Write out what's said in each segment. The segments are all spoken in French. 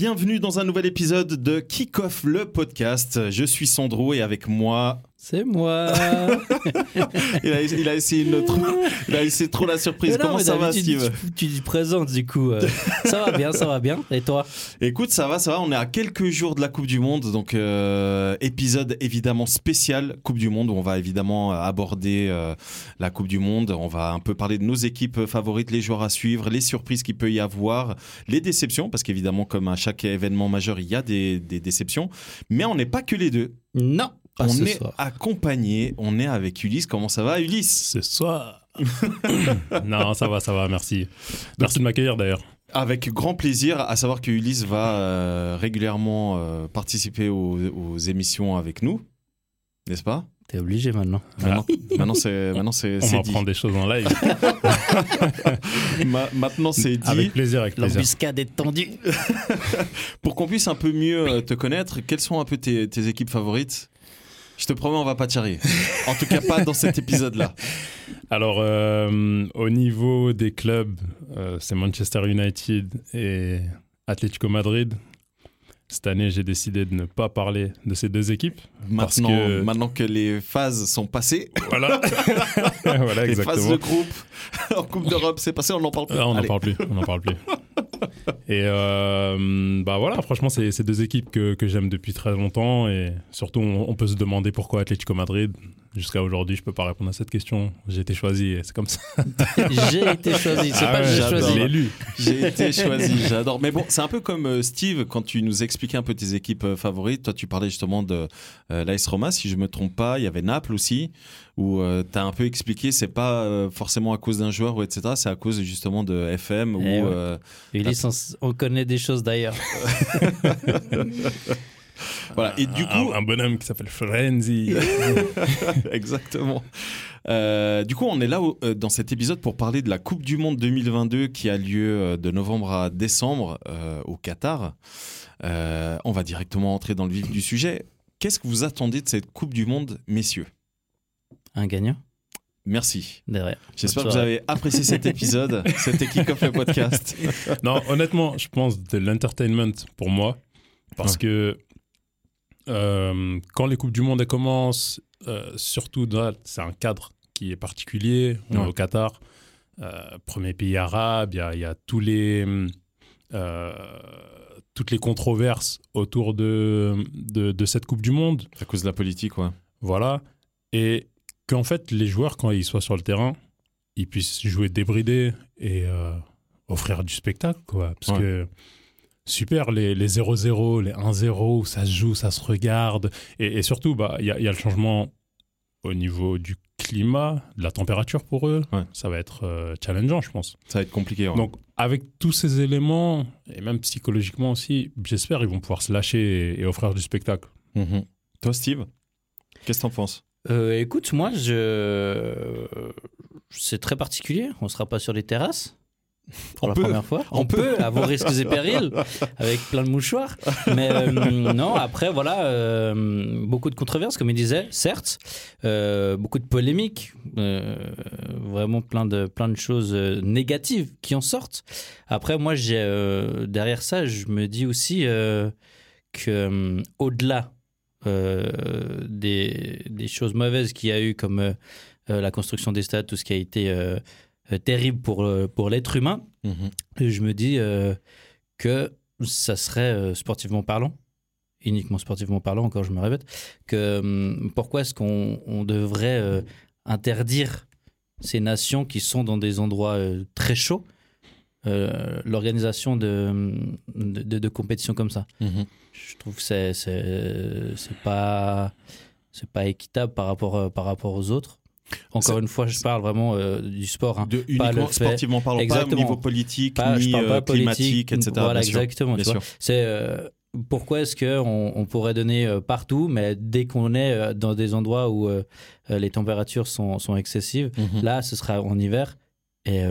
Bienvenue dans un nouvel épisode de Kick Off le podcast. Je suis Sandro et avec moi. C'est moi. il, a, il, a, essayé une autre, il a essayé trop la surprise. Non, Comment ça va, Steve tu, tu, te présentes du coup. Euh, ça va bien, ça va bien. Et toi? Écoute, ça va, ça va. On est à quelques jours de la Coupe du Monde, donc euh, épisode évidemment spécial Coupe du Monde où on va évidemment aborder euh, la Coupe du Monde. On va un peu parler de nos équipes favorites, les joueurs à suivre, les surprises qu'il peut y avoir, les déceptions, parce qu'évidemment, comme à chaque événement majeur, il y a des, des déceptions. Mais on n'est pas que les deux. Non on est accompagné, on est avec Ulysse. Comment ça va, Ulysse? Ce soir. non, ça va, ça va, merci. Merci de m'accueillir d'ailleurs. Avec grand plaisir, à savoir que Ulysse va euh, régulièrement euh, participer aux, émissions avec nous, n'est-ce pas? T'es obligé maintenant. Maintenant, maintenant c'est maintenant c'est On va prendre des choses en live. maintenant c'est dit. Avec plaisir, avec plaisir. L'embuscade est tendue. Pour qu'on puisse un peu mieux te connaître, quelles sont un peu tes, tes équipes favorites? Je te promets, on va pas charrier. En tout cas, pas dans cet épisode-là. Alors, euh, au niveau des clubs, euh, c'est Manchester United et Atlético Madrid. Cette année, j'ai décidé de ne pas parler de ces deux équipes. Maintenant, que... maintenant que les phases sont passées. Voilà. voilà les phases de groupe en Coupe d'Europe, c'est passé, on n'en parle plus. Ah, on n'en parle plus. On n'en parle plus. Et euh, bah voilà, franchement, c'est deux équipes que, que j'aime depuis très longtemps. Et surtout, on, peut se demander pourquoi Atlético Madrid. Jusqu'à aujourd'hui, je peux pas répondre à cette question. J'ai été choisi c'est comme ça. j'ai été choisi, c'est ah pas j'ai choisi. L'élu. J'ai été choisi, j'adore. Mais bon, c'est un peu comme euh, Steve, quand tu nous expliquais un peu tes équipes euh, favorites. Toi, tu parlais justement de euh, l'AS Roma, si je me trompe pas. Il y avait Naples aussi, où euh, tu as un peu expliqué, c'est pas forcément à cause d'un joueur ou etc. C'est à cause justement de FM. Eh ou, on connaît des choses d'ailleurs. Voilà. Et du coup, un, bonhomme qui s'appelle Frenzy. Exactement. Euh, du coup, on est là euh, dans cet épisode pour parler de la Coupe du Monde 2022 qui a lieu euh, de novembre à décembre au Qatar. on va directement entrer dans le vif du sujet. Qu'est-ce que vous attendez de cette Coupe du Monde, messieurs? Un gagnant? Merci. Derrière. J'espère que vous avez apprécié cet épisode, cet Kick-Off le podcast. Non, honnêtement, je pense de l'entertainment pour moi. Parce que euh, quand les Coupes du Monde commencent, euh, surtout, c'est un cadre qui est particulier. On est au Qatar, euh, premier pays arabe, il y a, tous les, toutes les controverses autour de, de, cette Coupe du Monde. À cause de la politique, ouais. Voilà. Et qu'en fait, les joueurs, quand ils soient sur le terrain, ils puissent jouer débridés et offrir du spectacle, quoi. Parce que super les, 0-0, les 1-0, ça se joue, ça se regarde. Et, surtout, bah, il y, a, le changement au niveau du climat, de la température pour eux. Ça va être euh, challengeant, je pense. Ça va être compliqué. Donc, avec tous ces éléments, et même psychologiquement aussi, j'espère ils vont pouvoir se lâcher et, offrir du spectacle. Mhm. Toi, Steve, qu'est-ce que t'en penses? Euh, Écoute, moi, je... c'est très particulier. On ne sera pas sur les terrasses pour la première fois. On, peut, avoir risques et périls avec plein de mouchoirs. Mais euh, non, après, voilà, euh, beaucoup de controverses, comme il disait, certes, euh, beaucoup de polémiques, vraiment plein de, plein de choses négatives qui en sortent. Après, moi, j'ai derrière ça, je me dis aussi que au-delà des, des, choses mauvaises qu'il y a eu, comme la construction des stades, tout ce qui a été terrible pour, euh, pour l'être humain. Mhm. Je me dis euh, que ça serait sportivement parlant, uniquement sportivement parlant, encore je me répète, que hum, pourquoi est-ce qu'on devrait interdire ces nations qui sont dans des endroits très chauds l'organisation de, de, de, compétitions comme ça? Mhm. Je trouve que c'est c'est pas c'est pas équitable par rapport par rapport aux autres. Encore une fois, je parle vraiment euh, du sport. Hein. De, uniquement sportivement parlant, pas au niveau politique, ni euh, climatique, etc. Voilà, exactement. C'est euh, pourquoi est-ce qu'on on pourrait donner partout, mais dès qu'on est dans des endroits où les températures sont, sont excessives, mhm. là, ce sera en hiver. Et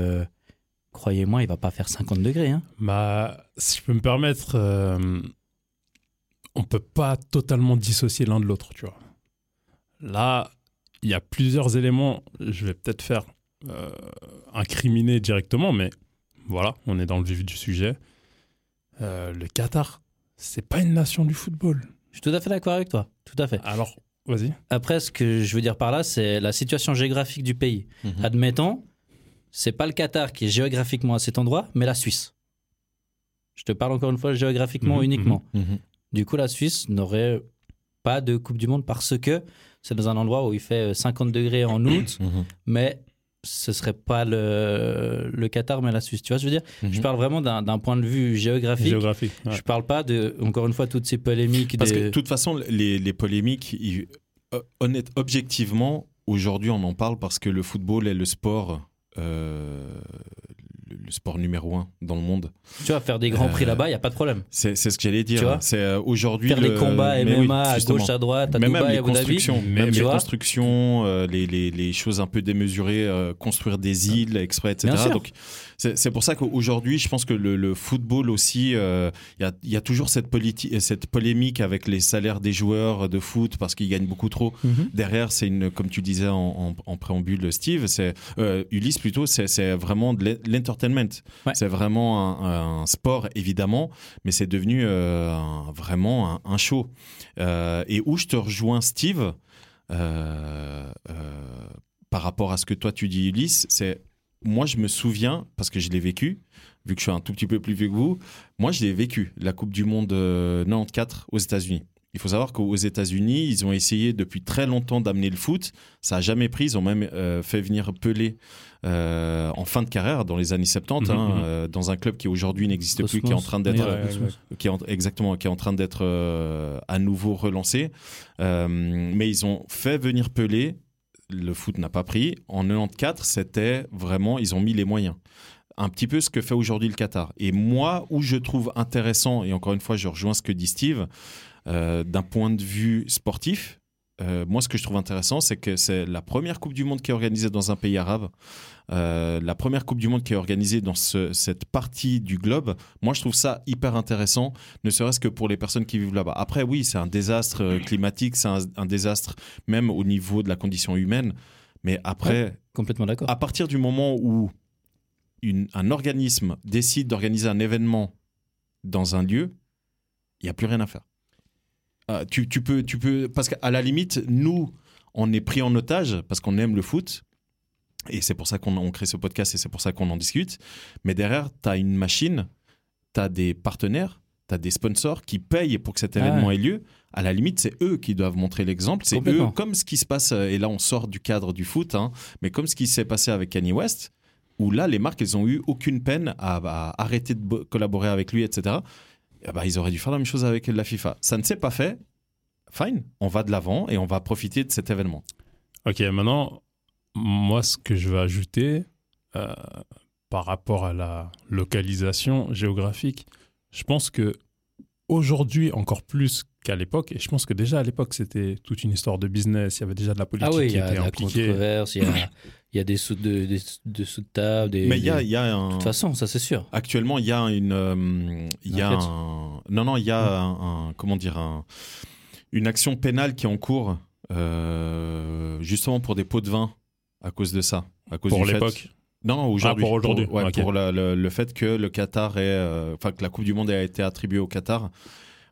croyez-moi, il va pas faire 50 degrés. Hein. Bah, si je peux me permettre, on peut pas totalement dissocier l'un de l'autre, tu vois. Là, il y a plusieurs éléments. Je vais peut-être faire euh, incriminer directement, mais voilà, on est dans le vif du sujet. euh, le Qatar, c'est pas une nation du football. Je suis tout à fait d'accord avec toi. Tout à fait. Alors, vas-y. Après, ce que je veux dire par là, c'est la situation géographique du pays. Mhm. Admettons, c'est pas le Qatar qui est géographiquement à cet endroit, mais la Suisse. Je te parle encore une fois géographiquement Mhm, uniquement. Mhm. Du coup, la Suisse n'aurait pas de Coupe du Monde parce que c'est dans un endroit où il fait 50 degrés en août, Mhm. mais ce serait pas le, le Qatar, mais la Suisse. Tu vois ce que je veux dire? Mhm. Je parle vraiment d'un point de vue géographique. Géographique. ouais. Je parle pas de, encore une fois, toutes ces polémiques. Parce des- que de toute façon, les, les polémiques, ils- euh, honnête, objectivement, aujourd'hui, on en parle parce que le football est le sport, euh, le, sport numéro un dans le monde. Tu vois, faire des grands prix Euh, là-bas, il n'y a pas de problème. C'est c'est ce que j'allais dire. C'est euh, aujourd'hui Faire des combats oui, MMA à gauche, à droite, à Mais Dubaï, même les constructions, même les constructions, euh, les, les, les choses un peu démesurées, construire des îles exprès, etc. Donc c'est c'est pour ça qu'aujourd'hui, je pense que le, le football aussi, euh, il y, a, y a toujours cette, cette polémique avec les salaires des joueurs de foot parce qu'ils gagnent beaucoup trop. Mhm. Derrière, c'est une, comme tu disais en, en- en préambule, Steve, c'est euh, Ulysse plutôt, c'est c'est vraiment de l'e- Ouais. C'est vraiment un, un sport évidemment, mais c'est devenu euh, un- vraiment un, un show. Euh, et où je te rejoins, Steve, euh, par rapport à ce que toi tu dis, Ulysse, c'est moi je me souviens parce que je l'ai vécu. Vu que je suis un tout petit peu plus vieux que vous, moi je l'ai vécu, la Coupe du Monde euh, 94 aux États-Unis. Il faut savoir qu'aux États-Unis, ils ont essayé depuis très longtemps d'amener le foot. Ça n'a jamais pris. Ils ont même euh, fait venir Pelé euh, en fin de carrière, dans les années 70, Mhm, hein, mhm. euh, dans un club qui aujourd'hui n'existe plus, qui est en train d'être Ouais, qui est en- exactement qui est en train d'être à nouveau relancé. Mais ils ont fait venir Pelé. Le foot n'a pas pris. En 94, c'était vraiment ils ont mis les moyens. Un petit peu ce que fait aujourd'hui le Qatar. Et moi, où je trouve intéressant, et encore une fois, je rejoins ce que dit Steve, d'un point de vue sportif, euh, moi, ce que je trouve intéressant, c'est que c'est la première Coupe du Monde qui est organisée dans un pays arabe, euh, la première Coupe du Monde qui est organisée dans ce- cette partie du globe. Moi, je trouve ça hyper intéressant, ne serait-ce que pour les personnes qui vivent là-bas. Après, oui, c'est un désastre euh, climatique, c'est un, un désastre même au niveau de la condition humaine. Mais après, Complètement d'accord. à partir du moment où une- un organisme décide d'organiser un événement dans un lieu, il n'y a plus rien à faire. Euh, tu, tu peux, tu peux, parce qu'à la limite, nous, on est pris en otage parce qu'on aime le foot. Et c'est pour ça qu'on on crée ce podcast et c'est pour ça qu'on en discute. Mais derrière, tu as une machine, tu as des partenaires, tu as des sponsors qui payent pour que cet Ah événement ouais. ait lieu. À la limite, c'est eux qui doivent montrer l'exemple. C'est eux, comme ce qui se passe, euh, et là on sort du cadre du foot, hein, mais comme ce qui s'est passé avec Kanye West, où là, les marques, elles ont eu aucune peine à, à arrêter de bo- collaborer avec lui, etc. Eh ben, ils auraient dû faire la même chose avec la FIFA. Ça ne s'est pas fait. Fine, on va de l'avant et on va profiter de cet événement. Ok, maintenant, moi, ce que je vais ajouter euh, par rapport à la localisation géographique, je pense que aujourd'hui, encore plus qu'à l'époque, et je pense que déjà à l'époque, c'était toute une histoire de business, il y avait déjà de la politique Ah oui, il qui y a était de la impliquée. controverse, il y a, il y a des sous de, des, des sous de table. Des, Mais il y a, des- il y a un. De toute façon, ça c'est sûr. Actuellement, il y a une. euh, il y a un, non, non, il y a un, un- Comment dire un- Une action pénale qui est en cours, euh, justement pour des pots de vin, à cause de ça. À cause Pour l'époque. Non, aujourd'hui. Ah, pour aujourd'hui. ouais, Ok. pour la- le, le fait que le Qatar est. euh, Enfin, que la Coupe du Monde a été attribuée au Qatar.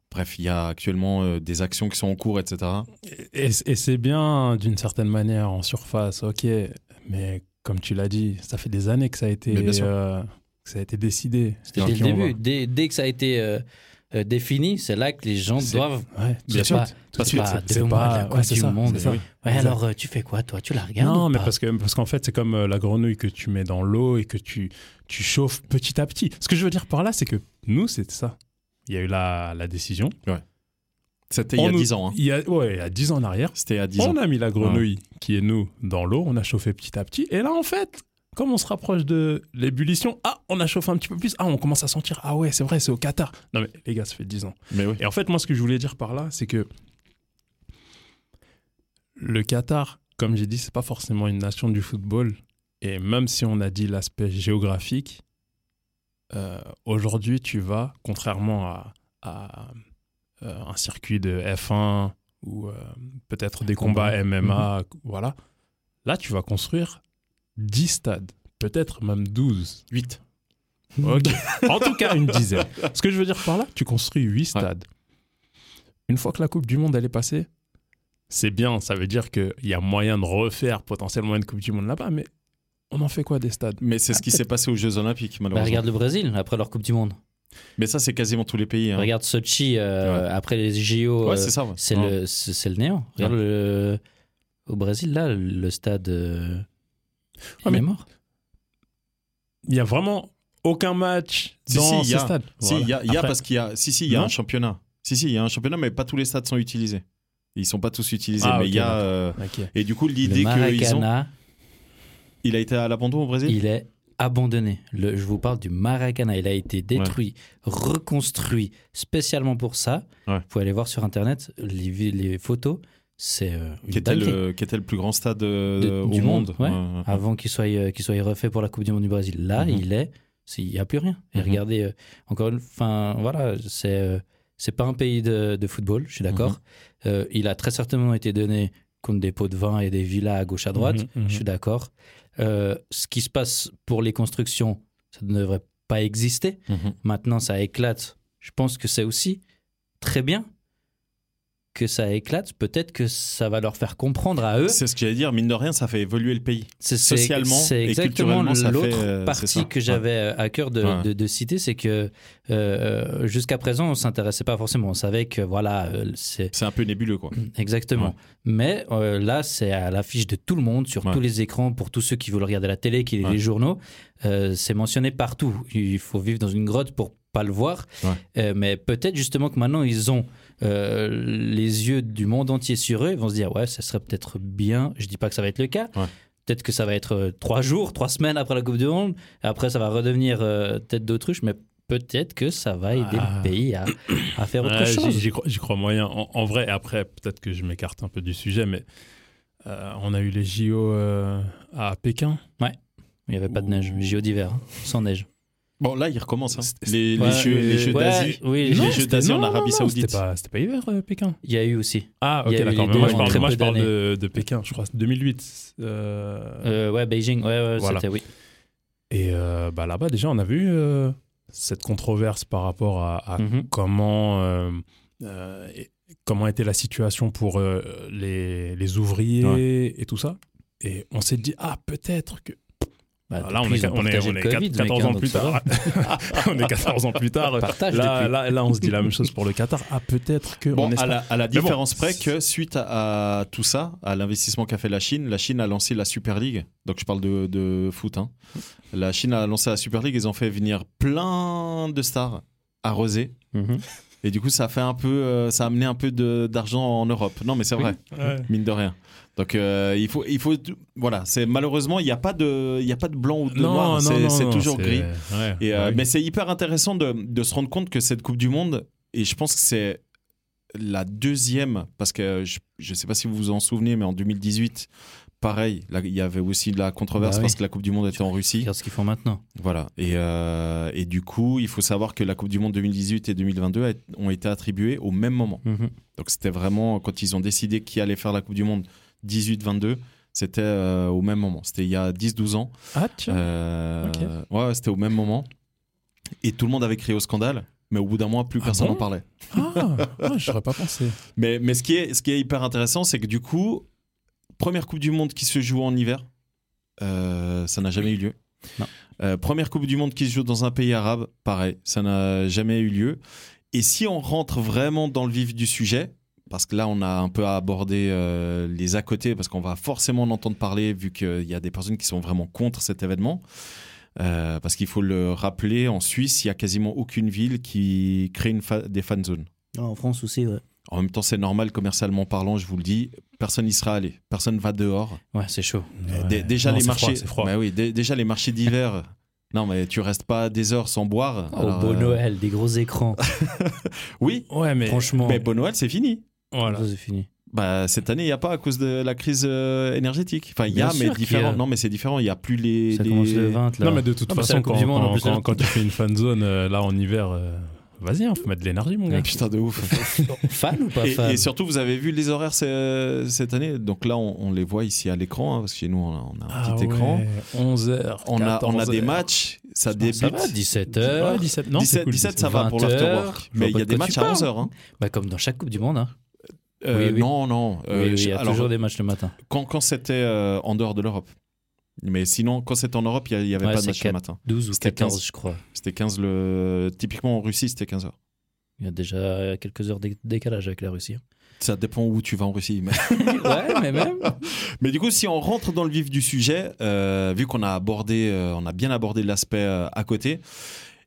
Bref, il y a actuellement euh, des actions qui sont en cours, etc. Et, et c'est bien d'une certaine manière en surface, ok, mais comme tu l'as dit, ça fait des années que ça a été, euh, que ça a été décidé. C'était dès le début. Dès, dès que ça a été euh, euh, défini, c'est là que les gens doivent. Ouais, C'est bien sûr. pas- Tout de c'est suite, pas c'est- pas- ouais, c'est du ça, Monde. ça. Ouais, Exact. alors euh, tu fais quoi toi? Tu la regardes Non, ou mais pas? parce que parce qu'en fait, c'est comme euh, la grenouille que tu mets dans l'eau et que tu tu chauffes petit à petit. Ce que je veux dire par là, c'est que nous, c'est ça. Il y a eu la, la décision. C'était il y a On nous- 10 ans. hein. Il y a, ouais, il y a 10 ans en arrière. C'était à 10 ans. On a mis la grenouille qui est nous dans l'eau, on a chauffé petit à petit. Et là, en fait, comme on se rapproche de l'ébullition, ah, on a chauffé un petit peu plus. Ah, on commence à sentir, ah ouais, c'est vrai, c'est au Qatar. Non, mais les gars, ça fait 10 ans. Mais oui. Et en fait, moi, ce que je voulais dire par là, c'est que le Qatar, comme j'ai dit, c'est pas forcément une nation du football. Et même si on a dit l'aspect géographique, euh, aujourd'hui, tu vas, contrairement à, à, un circuit de F1 ou euh, peut-être des Combat. combats MMA, voilà, là, tu vas construire 10 stades, peut-être même 12. 8. Ok. en tout cas, une dizaine. Ce que je veux dire par là, tu construis huit stades. Une fois que la Coupe du Monde elle est passée, c'est bien. Ça veut dire qu'il y a moyen de refaire potentiellement une Coupe du Monde là-bas, mais on en fait quoi des stades? Mais c'est ce qui s'est passé aux Jeux Olympiques, Bah, malheureusement. regarde le Brésil après leur Coupe du Monde. Mais ça, c'est quasiment tous les pays. hein. Regarde Sochi euh, Ouais. après les JO. Ouais, euh, c'est le, c'est c'est le néant. Regarde le, au Brésil, là, le stade. euh, il mais- est mort. Il y a vraiment aucun match Si, dans si, y a. stades. Si, il y a, y a Après- parce qu'il y a. Si, si, il y a Non un championnat. Si, si, il y a un championnat, mais pas tous les stades sont utilisés. Ils sont pas tous utilisés, Ah, mais il y a. Et du coup, l'idée qu'ils ont. Il a été à l'abandon au Brésil? Il est abandonné. Le, je vous parle du Maracana. Il a été détruit, reconstruit spécialement pour ça. Ouais. Vous pouvez aller voir sur Internet les, photos. C'est euh, une qui était, dinguerie. le, qui était le plus grand stade euh, De- au du monde. ouais. Avant qu'il soit, euh, soit refait pour la Coupe du Monde du Brésil. Là, Mhm. il est, il n'y a plus rien. Et Mhm. regardez, euh, encore une fin, voilà, c'est euh, c'est pas un pays de, de football, je suis d'accord. Mhm. Euh, il a très certainement été donné contre des pots de vin et des villas à gauche à droite, je suis d'accord. Euh, ce qui se passe pour les constructions, ça ne devrait pas exister. Mhm. Maintenant, ça éclate. Je pense que c'est aussi très bien que ça éclate. Peut-être que ça va leur faire comprendre à eux C'est ce que j'allais dire, mine de rien, ça fait évoluer le pays. c'est Socialement c'est et exactement l'autre fait, euh, partie que j'avais euh, à cœur de, Ouais. de- de citer, c'est que euh, jusqu'à présent, on s'intéressait pas forcément. On savait que voilà, c'est C'est un peu nébuleux, quoi. exactement. Ouais. Mais euh, là, c'est à l'affiche de tout le monde, sur tous les écrans, pour tous ceux qui veulent regarder la télé, qui lisent les journaux. Euh, c'est mentionné partout. Il faut vivre dans une grotte pour pas le voir. Euh, mais peut-être justement que maintenant ils ont euh, les yeux du monde entier sur eux. Ils vont se dire ouais, ça serait peut-être bien. Je dis pas que ça va être le cas. Ouais. Peut-être que ça va être euh, trois jours, trois semaines après la Coupe du Monde. Après, ça va redevenir euh, tête d'autruche. Mais peut-être que ça va aider Ah. le pays à, à faire autre Ouais, chose. J'y crois, crois moyen. En, en vrai, après, peut-être que je m'écarte un peu du sujet, mais euh, on a eu les JO à Pékin. Il n'y avait pas de neige. JO d'hiver, hein, sans neige. Bon, là, il recommence. hein. Les, jeux, les jeux Ouais, d'Asie. oui, Les Jeux d'Asie en non, Arabie non, Saoudite. C'était pas, hiver, euh, Pékin il y a eu aussi. Ah, ok, d'accord. Moi, je parle, moi, je de, de Pékin, je crois, 2008. Euh, Euh, ouais, Beijing. Ouais, ouais, Voilà. c'était oui. Et euh, bah, là-bas, déjà, on a vu euh, cette controverse par rapport à, à Mhm. comment, euh, euh, comment était la situation pour euh, les, les ouvriers et tout ça. Et on s'est dit, ah, peut-être que. Bah, là, on est, on est, partagé on est Covid, 14 mec, hein, ans plus tard. on est 14 ans plus tard. Partage Là, là, là, on se dit la même chose pour le Qatar. Ah, peut-être que. Bon, on à la, à la bon, différence près que suite à, à tout ça, à l'investissement qu'a fait la Chine, la Chine a lancé la Super League. Donc je parle de, de foot. hein. La Chine a lancé la Super League. Ils ont fait venir plein de stars arrosées. Mhm. Et du coup, ça a fait un peu, euh, ça a amené un peu d'argent en Europe. Non, mais c'est vrai, Ouais. mine de rien. Donc euh, il faut, il faut, voilà. C'est malheureusement, il n'y a pas de, il y a pas de blanc ou de noir. C'est non, toujours gris. ouais, Et, euh, ouais. Mais c'est hyper intéressant de, de se rendre compte que cette Coupe du Monde, et je pense que c'est la deuxième, parce que je ne sais pas si vous vous en souvenez, mais en 2018, pareil, là, il y avait aussi de la controverse Bah oui. parce que la Coupe du Monde était en Russie. Regarde ce qu'ils font maintenant. Voilà. Et, euh, et du coup, il faut savoir que la Coupe du Monde 2018 et 2022 a- ont été attribuées au même moment. Mhm. Donc c'était vraiment, quand ils ont décidé qui allait faire la Coupe du Monde 18-22, c'était euh, au même moment. C'était il y a 10-12 ans. Ah, tiens. Euh. Ouais, c'était au même moment. Et tout le monde avait crié au scandale, mais au bout d'un mois, plus Ah personne bon n'en parlait. Ah, ah, j'aurais pas pensé. Mais, mais ce, qui est, ce qui est hyper intéressant, c'est que du coup, première Coupe du Monde qui se joue en hiver, euh, ça n'a jamais eu lieu. Non. Euh, première Coupe du Monde qui se joue dans un pays arabe, pareil, ça n'a jamais eu lieu. Et si on rentre vraiment dans le vif du sujet, parce que là on a un peu abordé euh, les à côté, parce qu'on va forcément en entendre parler vu qu'il y a des personnes qui sont vraiment contre cet événement. Euh, parce qu'il faut le rappeler, en Suisse, il y a quasiment aucune ville qui crée une fa- des fan zones. en France aussi, ouais. En même temps, c'est normal commercialement parlant, je vous le dis. Personne n'y sera allé. Personne va dehors. Ouais, c'est chaud. Dé- déjà Non, les marchés. froid, c'est froid. Bah oui, dé- déjà les marchés d'hiver. non, mais tu restes pas des heures sans boire. Au Alors, beau euh, Noël, des gros écrans. Oui, Ouais, mais. Franchement, mais Beau Noël, c'est fini. Voilà. ça, c'est fini. Bah, cette année, il n'y a pas à cause de la crise euh, énergétique. Enfin, il y a, mais différent. Non, mais c'est différent. Il n'y a plus les. Ça les- commence le 20 là. Non, mais de toute façon, quand tu fais une fan zone, euh, là, en hiver, euh, vas-y, hein, faut mettre de l'énergie, mon gars. Putain. Putain de ouf. Fan ou pas Et, fan et surtout, vous avez vu les horaires cette année? Donc là, on, on les voit ici à l'écran, hein, parce que chez nous, on a, on a un Ah petit écran. 11 heures. On a, on a 14 des matchs, ça débute. Ça va, 17h. Ouais, 17, non, 17, cool, 17, ça va pour l'afterwork. Mais il y a des matchs à 11h. Hein. Bah, comme dans chaque Coupe du Monde. Hein. Euh, oui, oui. Non, non. Euh, oui, il y a alors, toujours des matchs le matin. Quand, quand c'était euh, en dehors de l'Europe. Mais sinon, quand c'était en Europe, il n'y avait Ouais, pas de match le 4, matin. 12 ou C'était 14, 15. je crois. C'était 15 le. Typiquement en Russie, c'était 15 heures. Il y a déjà quelques heures de décalage avec la Russie. Ça dépend où tu vas en Russie. Mais, ouais, mais même. mais du coup, si on rentre dans le vif du sujet, euh, vu qu'on a abordé, euh, on a bien abordé l'aspect euh, à côté,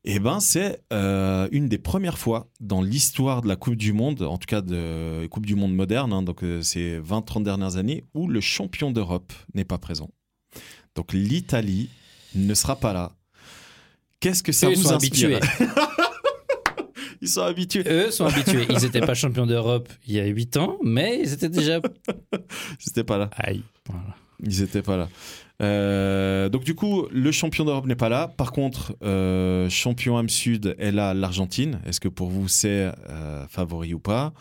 eh ben c'est euh, une des premières fois dans l'histoire de la Coupe du Monde, en tout cas de Coupe du Monde moderne, hein, donc euh, ces 20-30 dernières années, où le champion d'Europe n'est pas présent. Donc l'Italie ne sera pas là. Qu'est-ce que ça Eux, ils vous sont inspire habitués. Ils sont habitués. Eux sont habitués. Ils n'étaient pas champions d'Europe il y a 8 ans, mais ils étaient déjà. C'était pas là. Aïe. Voilà. Ils étaient pas là. Euh, donc du coup, le champion d'Europe n'est pas là. Par contre, euh, champion âme sud est là, l'Argentine. Est-ce que pour vous c'est euh, favori ou pas?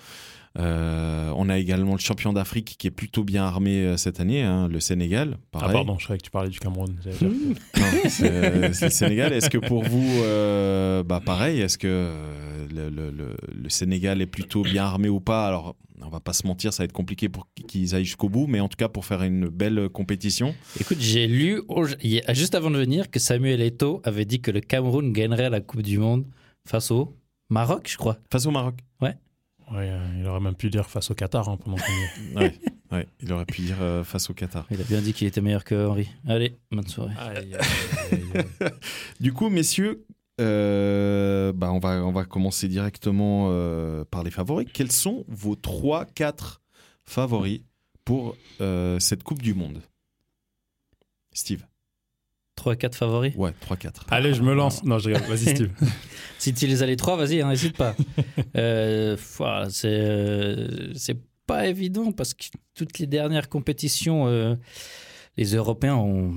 Euh, On a également le champion d'Afrique qui est plutôt bien armé euh, cette année, hein, le Sénégal. Ah, Pareil. pardon, je croyais que tu parlais du Cameroun. Non, c'est c'est le Sénégal. Est-ce que pour vous, euh, bah pareil, est-ce que euh, le, le- le- le Sénégal est plutôt bien armé ou pas? Alors, on va pas se mentir, ça va être compliqué pour qu'ils aillent jusqu'au bout, mais en tout cas pour faire une belle compétition. Écoute, j'ai lu juste avant de venir que Samuel Eto'o avait dit que le Cameroun gagnerait la Coupe du Monde face au Maroc, je crois. Face au Maroc. Ouais, euh, il aurait même pu dire face au Qatar hein, pendant qu'on. Ouais, ouais, il aurait pu dire euh, face au Qatar. Il a bien dit qu'il était meilleur que Henry. Allez, bonne soirée. Aïe, aïe, aïe, aïe. Du coup, messieurs, euh, bah on, va, on va commencer directement euh, par les favoris. Quels sont vos 3-4 favoris pour euh, cette Coupe du Monde? Steve 3-4 favoris. Ouais, 3-4. Allez, je me lance. Non, je regarde. Vas-y, Steve. Si tu les as les trois, vas-y, hein, n'hésite pas. Euh, voilà, c'est euh, c'est pas évident parce que toutes les dernières compétitions, euh, les Européens ont,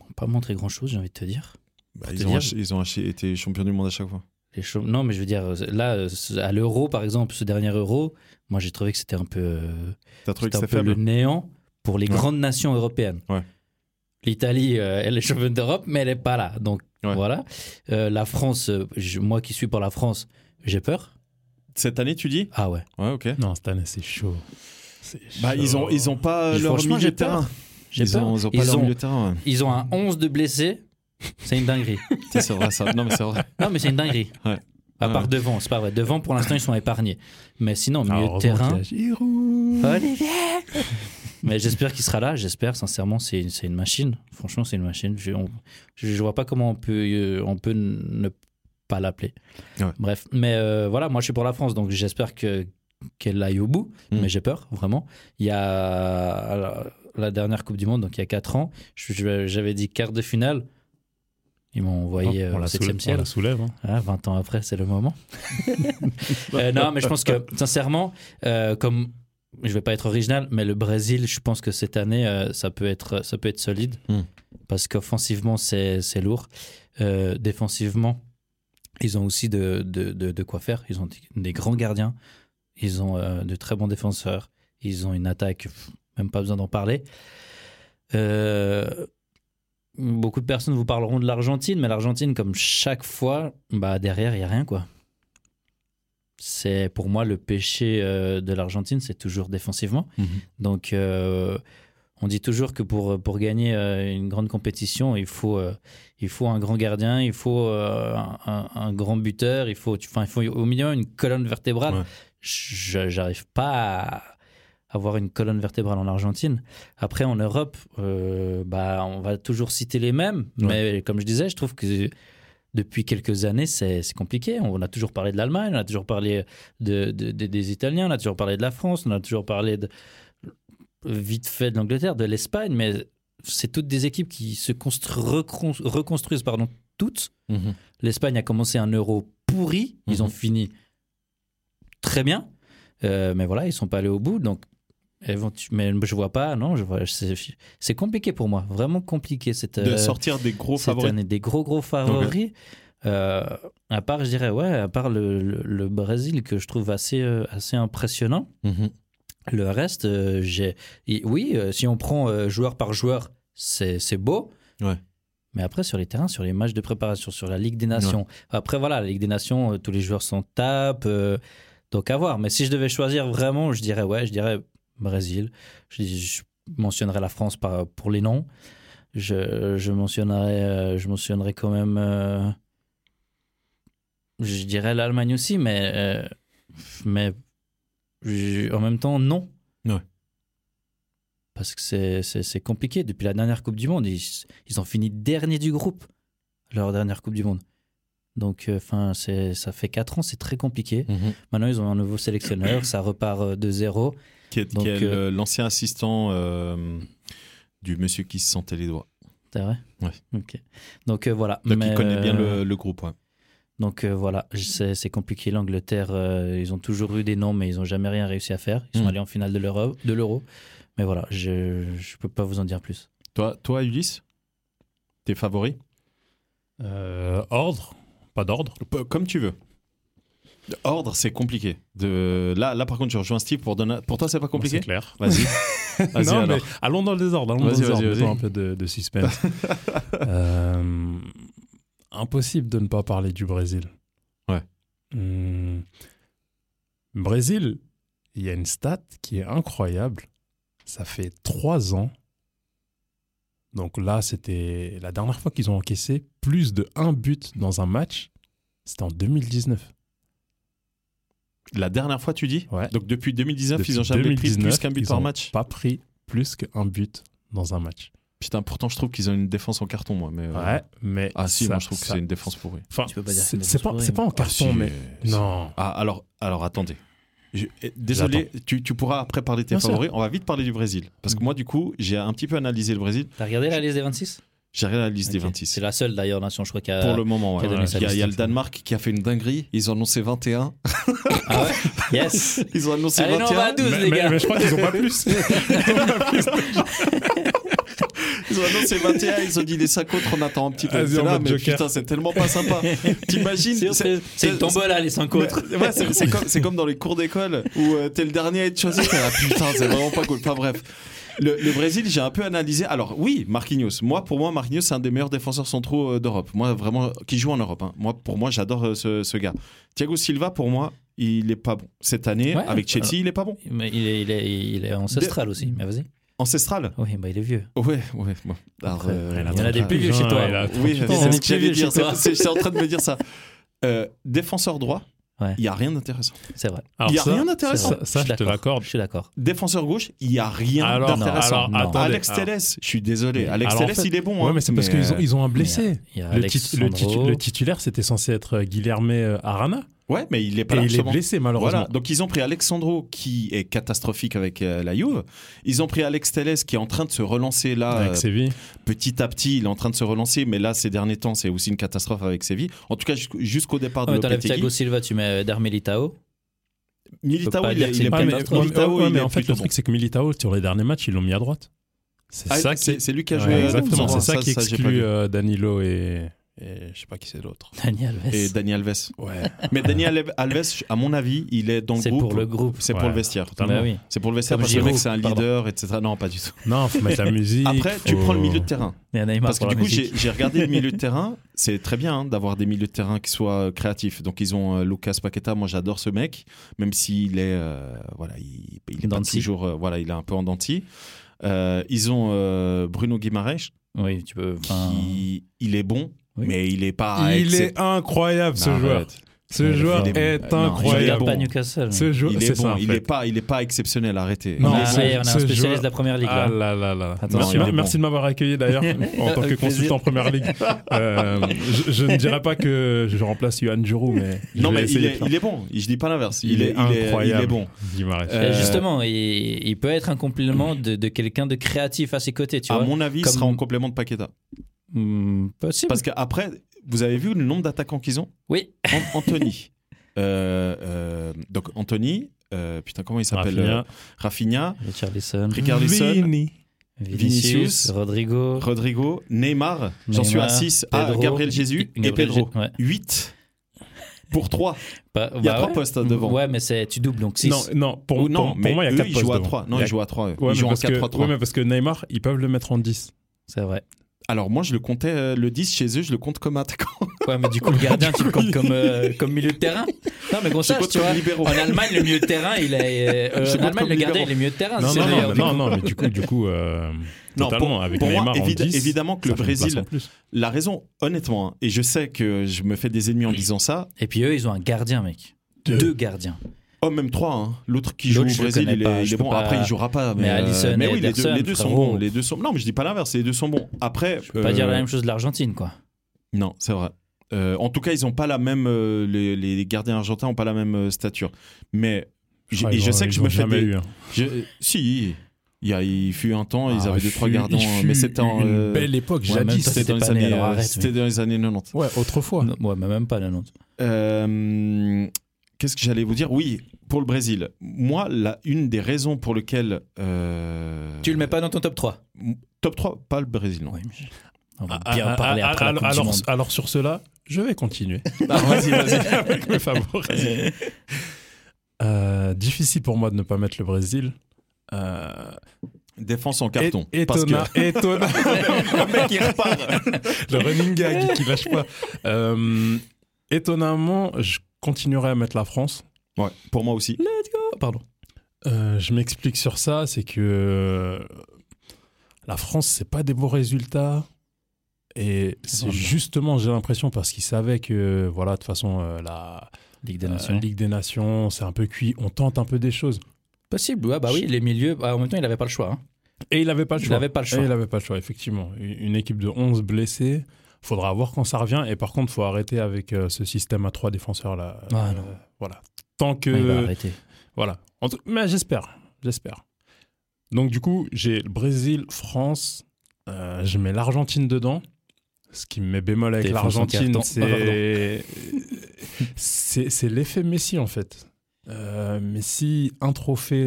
ont pas montré grand chose, j'ai envie de te dire. Bah, ils, te ont dire- ach- ils ont ach- été champions du monde à chaque fois. Les Non, mais je veux dire, là, à l'Euro, par exemple, ce dernier Euro, moi j'ai trouvé que c'était un peu, euh, T'as trouvé que c'était un peu le néant pour les Ouais. grandes nations européennes. Ouais. L'Italie, euh, elle est championne d'Europe, mais elle n'est pas là. Donc Ouais. voilà. Euh, la France, euh, je- moi qui suis pour la France, j'ai peur. Cette année, tu dis? Ah ouais. Ouais, ok. Non, cette année, c'est chaud. Bah, ils ont, ils ont pas Et leur milieu de terrain. J'ai Ils peur. ont, ils ont pas Ils leur ont- milieu de terrain. ouais. Ils ont un 11 de blessés. C'est une dinguerie. C'est vrai, ça. Non, mais c'est vrai. non, mais c'est une dinguerie. Ouais. À part ouais. devant, c'est pas vrai. Devant, pour l'instant, ils sont épargnés. Mais sinon, milieu Alors, de terrain. Olivier Mais j'espère qu'il sera là, j'espère, sincèrement, c'est une machine. Franchement, c'est une machine. Je, on- je, je vois pas comment on peut, euh, on peut ne pas l'appeler. Ouais. Bref, mais euh, voilà, moi je suis pour la France, donc j'espère que qu'elle aille au bout, Mm. mais j'ai peur, vraiment. Il y a la, la dernière Coupe du Monde, donc il y a 4 ans, j'avais dit quart de finale. Ils m'ont envoyé on euh, au la 7 soulève, on ciel. la soulève. hein. Ah, 20 ans après, c'est le moment. Euh, non, mais je pense que, sincèrement, euh, comme je vais pas être original, mais le Brésil, je pense que cette année, euh, ça, peut être, ça peut être solide. Hmm. Parce qu'offensivement, c'est lourd. Euh, défensivement, ils ont aussi de, de, de, de quoi faire. Ils ont des- grands gardiens. Ils ont euh, de très bons défenseurs. Ils ont une attaque, même pas besoin d'en parler. Beaucoup de personnes vous parleront de l'Argentine, mais l'Argentine, comme chaque fois, bah derrière, il n'y a rien, quoi. C'est pour moi le péché euh, de l'Argentine, c'est toujours défensivement. Mhm. Donc, euh, on dit toujours que pour, pour gagner euh, une grande compétition, il faut, il faut un grand gardien, il faut un, grand buteur, il faut, enfin, il faut au minimum une colonne vertébrale. Ouais. Je J'arrive pas à avoir une colonne vertébrale en Argentine. Après, en Europe, bah, on va toujours citer les mêmes. Ouais. Mais comme je disais, je trouve que depuis quelques années, c'est compliqué. On a toujours parlé de l'Allemagne, on a toujours parlé de, de- de- des Italiens, on a toujours parlé de la France, on a toujours parlé de, vite fait de l'Angleterre, de l'Espagne, mais c'est toutes des équipes qui se constru- recon- reconstruisent pardon, toutes. Mhm. L'Espagne a commencé un euro pourri, ils ont fini très bien, Euh, mais voilà, ils sont pas allés au bout, donc mais je vois pas, non, je vois, c'est c'est compliqué pour moi, vraiment compliqué cette, De euh, sortir des gros cette favoris. année, des gros gros favoris. Euh, à part, je dirais, ouais, à part le, le- le Brésil que je trouve assez, euh, assez impressionnant. Mhm. Le reste, euh, j'ai. Oui, si on prend joueur par joueur, c'est c'est beau. Ouais. Mais après, sur les terrains, sur les matchs de préparation, sur la Ligue des Nations. Après, voilà, la Ligue des Nations, tous les joueurs s'en tapent. donc à voir. Mais si je devais choisir vraiment, je dirais ouais, je dirais Brésil. Je, je mentionnerais la France par, pour les noms. Je, je mentionnerais, euh, je mentionnerais quand même. euh, je dirais l'Allemagne aussi, mais, euh, mais je- en même temps, non. Ouais. Parce que c'est- compliqué. Depuis la dernière Coupe du Monde, ils, ils ont fini dernier du groupe, leur dernière Coupe du Monde. Donc, enfin, ça fait 4 ans, c'est très compliqué. Mhm. Maintenant, ils ont un nouveau sélectionneur, ça repart de zéro. Qui est, Donc, qui est euh, l'ancien assistant euh, du monsieur qui se sentait les doigts. C'est vrai? Ouais. Ok. Donc, euh, voilà. Donc Mais, il connaît bien le, le groupe. ouais. Donc euh, voilà, c'est c'est compliqué. L'Angleterre, euh, ils ont toujours eu des noms, mais ils n'ont jamais rien réussi à faire. Ils sont Mm. allés en finale de l'Euro. de l'Euro. Mais voilà, je ne peux pas vous en dire plus. Toi, toi, Ulysse? Tes favoris Euh, ordre? Pas d'ordre? Comme tu veux. Ordre, c'est compliqué. De... Là, là, par contre, je rejoins Steve. Pour, donner... pour toi, c'est pas compliqué? C'est clair. Vas-y. Non, mais allons dans le désordre. Allons dans le désordre. Mettons un peu de, de suspense. Euh, impossible de ne pas parler du Brésil. Ouais. Hmm. Brésil, il y a une stat qui est incroyable. Ça fait trois ans. Donc là, c'était la dernière fois qu'ils ont encaissé plus de un but dans un match. C'était en 2019. La dernière fois, tu dis Ouais. Donc depuis 2019, Depuis ils ont jamais pris 2019, plus qu'un but ils par ont match Pas pris plus qu'un but dans un match. Putain, pourtant, je trouve qu'ils ont une défense en carton, moi. Mais, euh, Ouais, mais Ah si, ça- moi, je trouve que c'est une défense pourrie. Enfin, Tu peux pas dire que c'est pas, pourrie, c'est pas en mais- carton, Ah, si, mais non. Ah, alors, alors attendez. Je- eh, désolé, tu, tu pourras après parler de tes sûr. favoris. On va vite parler du Brésil. Parce que Mm. moi, du coup, j'ai un petit peu analysé le Brésil. T'as regardé la liste des 26 J'ai regardé la liste des Ok. 26. C'est la seule d'ailleurs nation, je crois, qui a. Pour le moment, ouais. il, y a, il y a le. Danemark qui a fait une dinguerie. Ils ont annoncé 21. Ah ouais Yes Ils ont annoncé Allez, non, on 21. va à 12, mais, les mais- gars mais je crois qu'ils ont pas plus. Ils ont annoncé 21. Ils ont dit les 5 autres, on attend un petit peu. C'est là, mais Joker. putain, c'est tellement pas sympa. T'imagines C'est- une tombola, les 5 autres. Mais- ouais, c'est comme, comme dans les cours d'école où euh, t'es le dernier à être choisi. T'es là, putain, c'est vraiment pas cool. Enfin bref. Le, le Brésil, j'ai un peu analysé. Alors oui, Marquinhos. Moi, pour moi, Marquinhos, c'est un des meilleurs défenseurs centraux euh, d'Europe. Moi, vraiment, qui joue en Europe. hein. Moi, pour moi, j'adore euh, ce, ce gars. Thiago Silva, pour moi, il est pas bon. Cette année, Ouais. avec Chelsea, il est pas bon. Mais il est, il est, il est ancestral aussi. Mais vas-y. Ancestral. Oui, bah il est vieux. Ouais, ouais. Bon. Alors, euh, il y en a des plus vieux chez toi. Oui, 38 ans. c'est ce que j'allais dire. C'est- en train de me dire ça. Euh, défenseur droit, il Ouais. y a rien d'intéressant. C'est vrai. Il y a ça- rien d'intéressant. Ça, je te l'accorde. Je suis d'accord. Défenseur gauche, il y a rien d'intéressant. Alex Alors- Telles, je suis désolé. Alex en Telles, fait- il est bon. Ouais, hein. mais c'est parce qu'ils ont, euh, ils ont un blessé. Y a Le, tit- le, titu- Alexandro. le titulaire, c'était censé être Guilherme euh, Arana. Ouais, mais il est pas Et là. il est blessé, malheureusement. Voilà, donc ils ont pris Alexandro qui est catastrophique avec euh, la Juve. Ils ont pris Alex Telles qui est en train de se relancer là Avec euh, Séville. petit à petit. Il est en train de se relancer, mais là ces derniers temps c'est aussi une catastrophe avec Séville. En tout cas jusqu'au- départ de Ouais, T'enlèves Lopetegui. Thiago Silva, tu mets Darmelitao. Militao, peut pas il est, il est pas Ouais, mais, ouais, Militao, ouais, mais en fait, le truc, c'est que Militao, sur les derniers matchs, ils l'ont mis à droite. C'est Ah, ça c'est qui, lui qui a Ouais, joué. à exactement. C'est ça, qui j'ai pas exclut vu. euh, Danilo et, et je sais pas qui c'est l'autre. Dani Alves. Et Dani Alves. Ouais. Mais Dani Alves, à mon avis, il est dans le C'est groupe. pour le groupe. C'est pour le vestiaire. Bah oui. C'est pour le vestiaire Comme parce que le mec c'est un pardon. leader, etc. Non, pas du tout. Non, faut mettre la musique. Après, tu prends le milieu de terrain. Il y a Neymar Parce que du coup, j'ai regardé le milieu de terrain. C'est très bien hein, d'avoir des milieux de terrain qui soient créatifs. Donc, ils ont euh, Lucas Paqueta. Moi, j'adore ce mec, même s'il est, euh, voilà, il, il est pas toujours, euh, voilà, il est un peu en denti. Euh, ils ont euh, Bruno Guimaraes, Oui, tu peux. qui il est bon, Oui. mais il est pas. Il est incroyable, ce Non, joueur. arrête. Ce Il joueur il est- non, il incroyable. regarde bon. pas Newcastle. Ce joueur, Il est c'est bon. ça, en il est pas, il est pas exceptionnel. Arrêtez. Non, Ah, ce- ouais, on a un spécialiste joueur- de la première ligue Ah là. là là là. Attention. Merci, Non, il de m'avoir accueilli d'ailleurs en tant que consultant plaisir. première ligue. Euh, je, je ne dirais pas que je remplace Yohan Giroud, mais Non, mais il est, il bon. Je dis pas l'inverse. Il est il est, incroyable. il est bon. Euh, Justement, il, il peut être un complément de, de quelqu'un de créatif à ses côtés, tu à vois. mon avis, il comme- sera en complément de Paqueta. Hmm, possible. Parce qu'après, vous avez vu le nombre d'attaquants qu'ils ont? Oui. An- Anthony. Euh, euh, donc Anthony, euh, putain comment il s'appelle Rafinha. euh, Rafinha, Richarlison, Richarlison, Vini. Vinicius, Vinicius, Rodrigo, Rodrigo, Neymar, j'en suis à Neymar, 6, ah, Gabriel Jésus et Gabriel Pedro. Jé- ouais. 8 pour 3. Bah, Il y a bah trois ouais. postes devant. Ouais, mais c'est tu doubles donc 6. Non, non, pour, Ou non, pour- pour mais moi, il y a eux, 4 ils postes. jouent à devant. 3. Non, ils jouent à 3. Ouais, ils jouent en parce que- 4-3-3. ouais, mais parce que Neymar, ils peuvent le mettre en 10. C'est vrai. Alors moi je le comptais, euh, le 10 chez eux, je le compte comme attaquant. Ouais, mais du coup le gardien tu le comptes comme, euh, comme milieu de terrain Non mais compte tu vois, libéraux. en Allemagne le milieu de terrain il est... euh, en Allemagne le gardien il est milieu de terrain. Non, non, non, mais non, non, mais du coup, du coup euh, Non, totalement, pour- avec pour moi, Neymar en évid- 10, évidemment que le Brésil-. La raison, honnêtement, hein, et je sais que je me fais des ennemis en disant ça, Et puis eux ils ont un gardien mec. Deux. Deux gardiens. Oh même trois, hein. l'autre qui joue au Brésil, il est, pas, il bon. pas- Après il jouera pas, mais, Mais euh, mais oui, les deux, Ederson, les deux sont bons, les deux sont. Non, mais je dis pas l'inverse, les deux sont bons. Après, Je peux pas euh, dire la même chose de l'Argentine quoi. Non, c'est vrai. Euh, en tout cas, ils ont pas la même. euh, les, les gardiens argentins ont pas la même euh, stature. Mais je- Ah, et je sais que je me fais des. eu, hein. je- si, il y a, il fut un temps, ils Ah, avaient deux trois gardiens, mais c'était en. une euh, belle époque, jadis. C'était dans, les pas né, années, alors euh, arrête, c'était mais- dans les années 90. Ouais, autrefois. Ouais mais même pas la nôtre. Euh, Qu'est-ce que j'allais vous dire? Oui, pour le Brésil. Moi, la, une des raisons pour lesquelles. euh, Tu le mets pas dans ton top 3 Top 3, pas le Brésil, non. Oui, mais- On va Ah, bien ah, parler ah, après la alors, alors, Monde. alors sur cela, je vais continuer Ah, vas-y, vas-y. avec mes favoris. Euh, difficile pour moi de ne pas mettre le Brésil. Euh, Défense en carton. é- parce que- étonna- le mec, il repart. le running gag qui lâche pas. Euh, étonnamment, je continuerai à mettre la France. Ouais, pour moi aussi. Let's go Pardon. Euh, je m'explique sur ça, c'est que euh, la France, c'est pas des beaux résultats. Et c'est justement, j'ai l'impression, parce qu'ils savaient que, voilà, de toute façon, euh, la Ligue des euh, Nations. Ligue des Nations, c'est un peu cuit. On tente un peu des choses. Possible, ouais, bah oui, les milieux. bah, en même temps, il avait pas le choix. hein. Et il avait pas le Il choix. avait pas le Et choix. il avait pas le choix, effectivement. Une équipe de 11 blessés. Faudra voir quand ça revient. Et par contre, faut arrêter avec euh, ce système à trois défenseurs là. Ah, Euh, voilà. Tant que. Ah, il va arrêter. Voilà. Mais j'espère. J'espère. Donc, du coup, j'ai le Brésil, France. euh, je mets l'Argentine dedans. Ce qui me met bémol avec l'Argentine, carton. c'est. c'est l'effet Messi, en fait. Messi, un trophée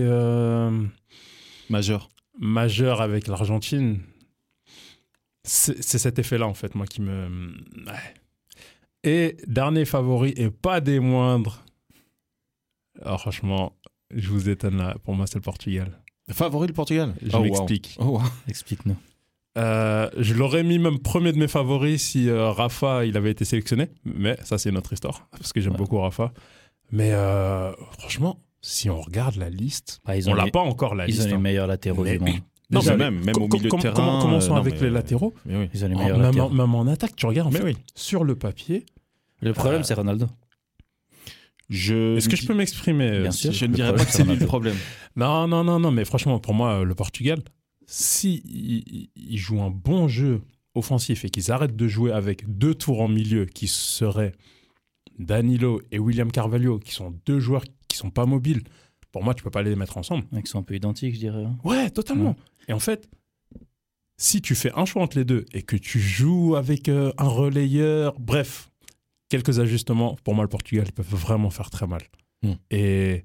Majeur. majeur avec l'Argentine. C'est cet effet-là, en fait, moi, qui me. ouais. Et dernier favori, et pas des moindres. Alors, franchement, je vous étonne là. Pour moi, c'est le Portugal. Favori le Portugal? Je Oh, wow. m'explique. Oh, wow. Explique-nous. Euh, je l'aurais mis même premier de mes favoris si euh, Rafa il avait été sélectionné, mais ça c'est notre histoire parce que j'aime Ouais. beaucoup Rafa. Mais euh, franchement, si on regarde la liste, Bah, ils on l'a pas encore la Ils liste. ont les hein. meilleurs latéraux Mais- du monde. Non, mais même, même au milieu de terrain. comment- Commençons non, avec mais, les latéraux. mais oui. Ils ont les En- meilleurs même, latéraux. même en attaque, tu regardes en Mais fait, oui. sur le papier. Le problème, Euh, c'est Ronaldo. Je Est-ce que je peux m'exprimer euh, Bien si- sûr. Je ne dirais pas que c'est lui le problème. Non, non, non, non, mais franchement, pour moi, le Portugal, si il, il- il joue un bon jeu offensif et qu'ils arrêtent de jouer avec deux tours en milieu qui seraient Danilo et William Carvalho, qui sont deux joueurs qui sont pas mobiles, pour moi, tu peux pas les mettre ensemble. Ils sont un peu identiques, je dirais. hein. Ouais, totalement. Et en fait, si tu fais un choix entre les deux et que tu joues avec euh, un relayeur, bref, quelques ajustements, pour moi, le Portugal, ils peuvent vraiment faire très mal. Hmm. Et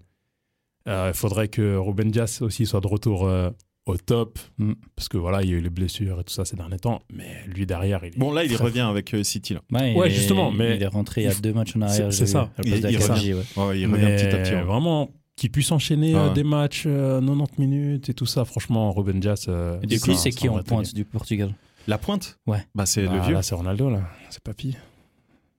euh, il faudrait que Ruben Dias aussi soit de retour euh, au top, Hmm. parce que voilà, il y a eu les blessures et tout ça ces derniers temps, mais lui derrière, il est Bon, là, il très revient avec euh, City. Là. Ouais, Ouais, il est- justement, mais Il est rentré il y a deux matchs en arrière. c'est ça. Il- place il d'Akanji, ouais. Ouais, il revient petit à petit. ouais. Vraiment, qu'il puisse enchaîner Ah euh, ouais. des matchs euh, 90 minutes et tout ça, franchement, Ruben Dias. euh, du coup, c'est qui en pointe du Portugal? La pointe? Ouais. Bah, c'est Bah, le vieux. Là, c'est Ronaldo, là. C'est papy.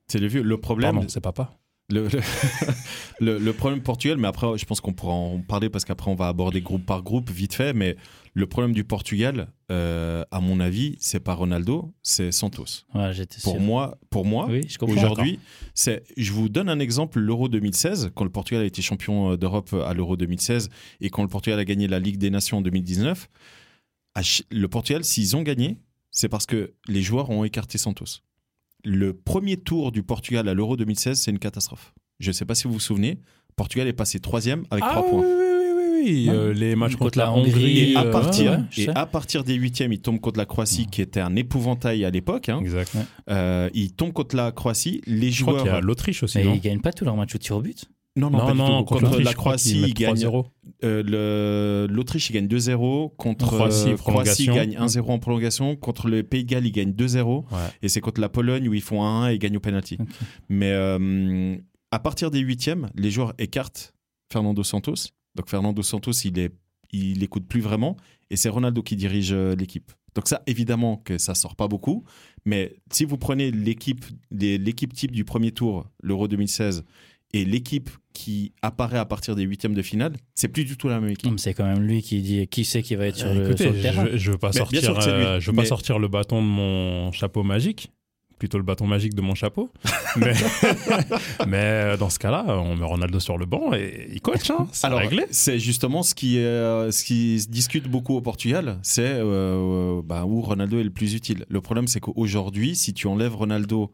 C'est le vieux. Le problème, Pardon, c'est papa. Le, le, le- le problème Portugal, mais après, je pense qu'on pourra en parler parce qu'après, on va aborder groupe par groupe, vite fait. Mais le problème du Portugal, euh, à mon avis, c'est pas Ronaldo, c'est Santos. Ouais, j'étais sûr. Pour moi, pour moi Oui, aujourd'hui, c'est. Je vous donne un exemple l'Euro 2016, quand le Portugal a été champion euh, d'Europe à l'Euro 2016 et quand le Portugal a gagné la Ligue des Nations en 2019. à ch- Le Portugal, s'ils ont gagné, c'est parce que les joueurs ont écarté Santos. Le premier tour du Portugal à l'Euro 2016, c'est une catastrophe. Je ne sais pas si vous vous souvenez, Portugal est passé troisième avec Ah trois points. oui, oui, oui. Euh, les matchs contre, Contre la Hongrie. Et à euh, partir, ouais, et à partir des huitièmes, il tombe contre la Croatie, qui était un épouvantail à l'époque. hein. Exact. Euh, il tombe contre la Croatie. Les Je crois qu'il y a joueurs. l'Autriche aussi. Mais non ils gagnent pas tous leurs matchs au tir au but. Non, non, non, pas du non, tout. contre, la Croatie, il gagne. 3-0. euh, L'Autriche, il gagne 2-0. Contre Croatie, euh, Croatie, il gagne 1-0 en prolongation. Contre le Pays de Galles, il gagne 2-0. Ouais. Et c'est contre la Pologne où ils font 1-1 et ils gagnent au penalty. Mais euh, à partir des huitièmes, les joueurs écartent Fernando Santos. Donc Fernando Santos, il est, il écoute plus vraiment. Et c'est Ronaldo qui dirige euh, l'équipe. Donc ça, évidemment que ça sort pas beaucoup. Mais si vous prenez l'équipe l'équipe type du premier tour, l'Euro 2016, et l'équipe qui apparaît à partir des huitièmes de finale, c'est plus du tout la même équipe. C'est quand même lui qui dit qui sait qui va être sur, le, terrain. Je, je veux pas sortir, euh, je veux pas sortir le bâton de mon chapeau magique, plutôt le bâton magique de mon chapeau. mais, mais, euh, dans ce cas-là, on met Ronaldo sur le banc et il coach. Hein, c'est réglé. C'est justement ce qui, est, ce qui se discute beaucoup au Portugal, c'est euh, bah, où Ronaldo est le plus utile. Le problème, c'est qu'aujourd'hui, si tu enlèves Ronaldo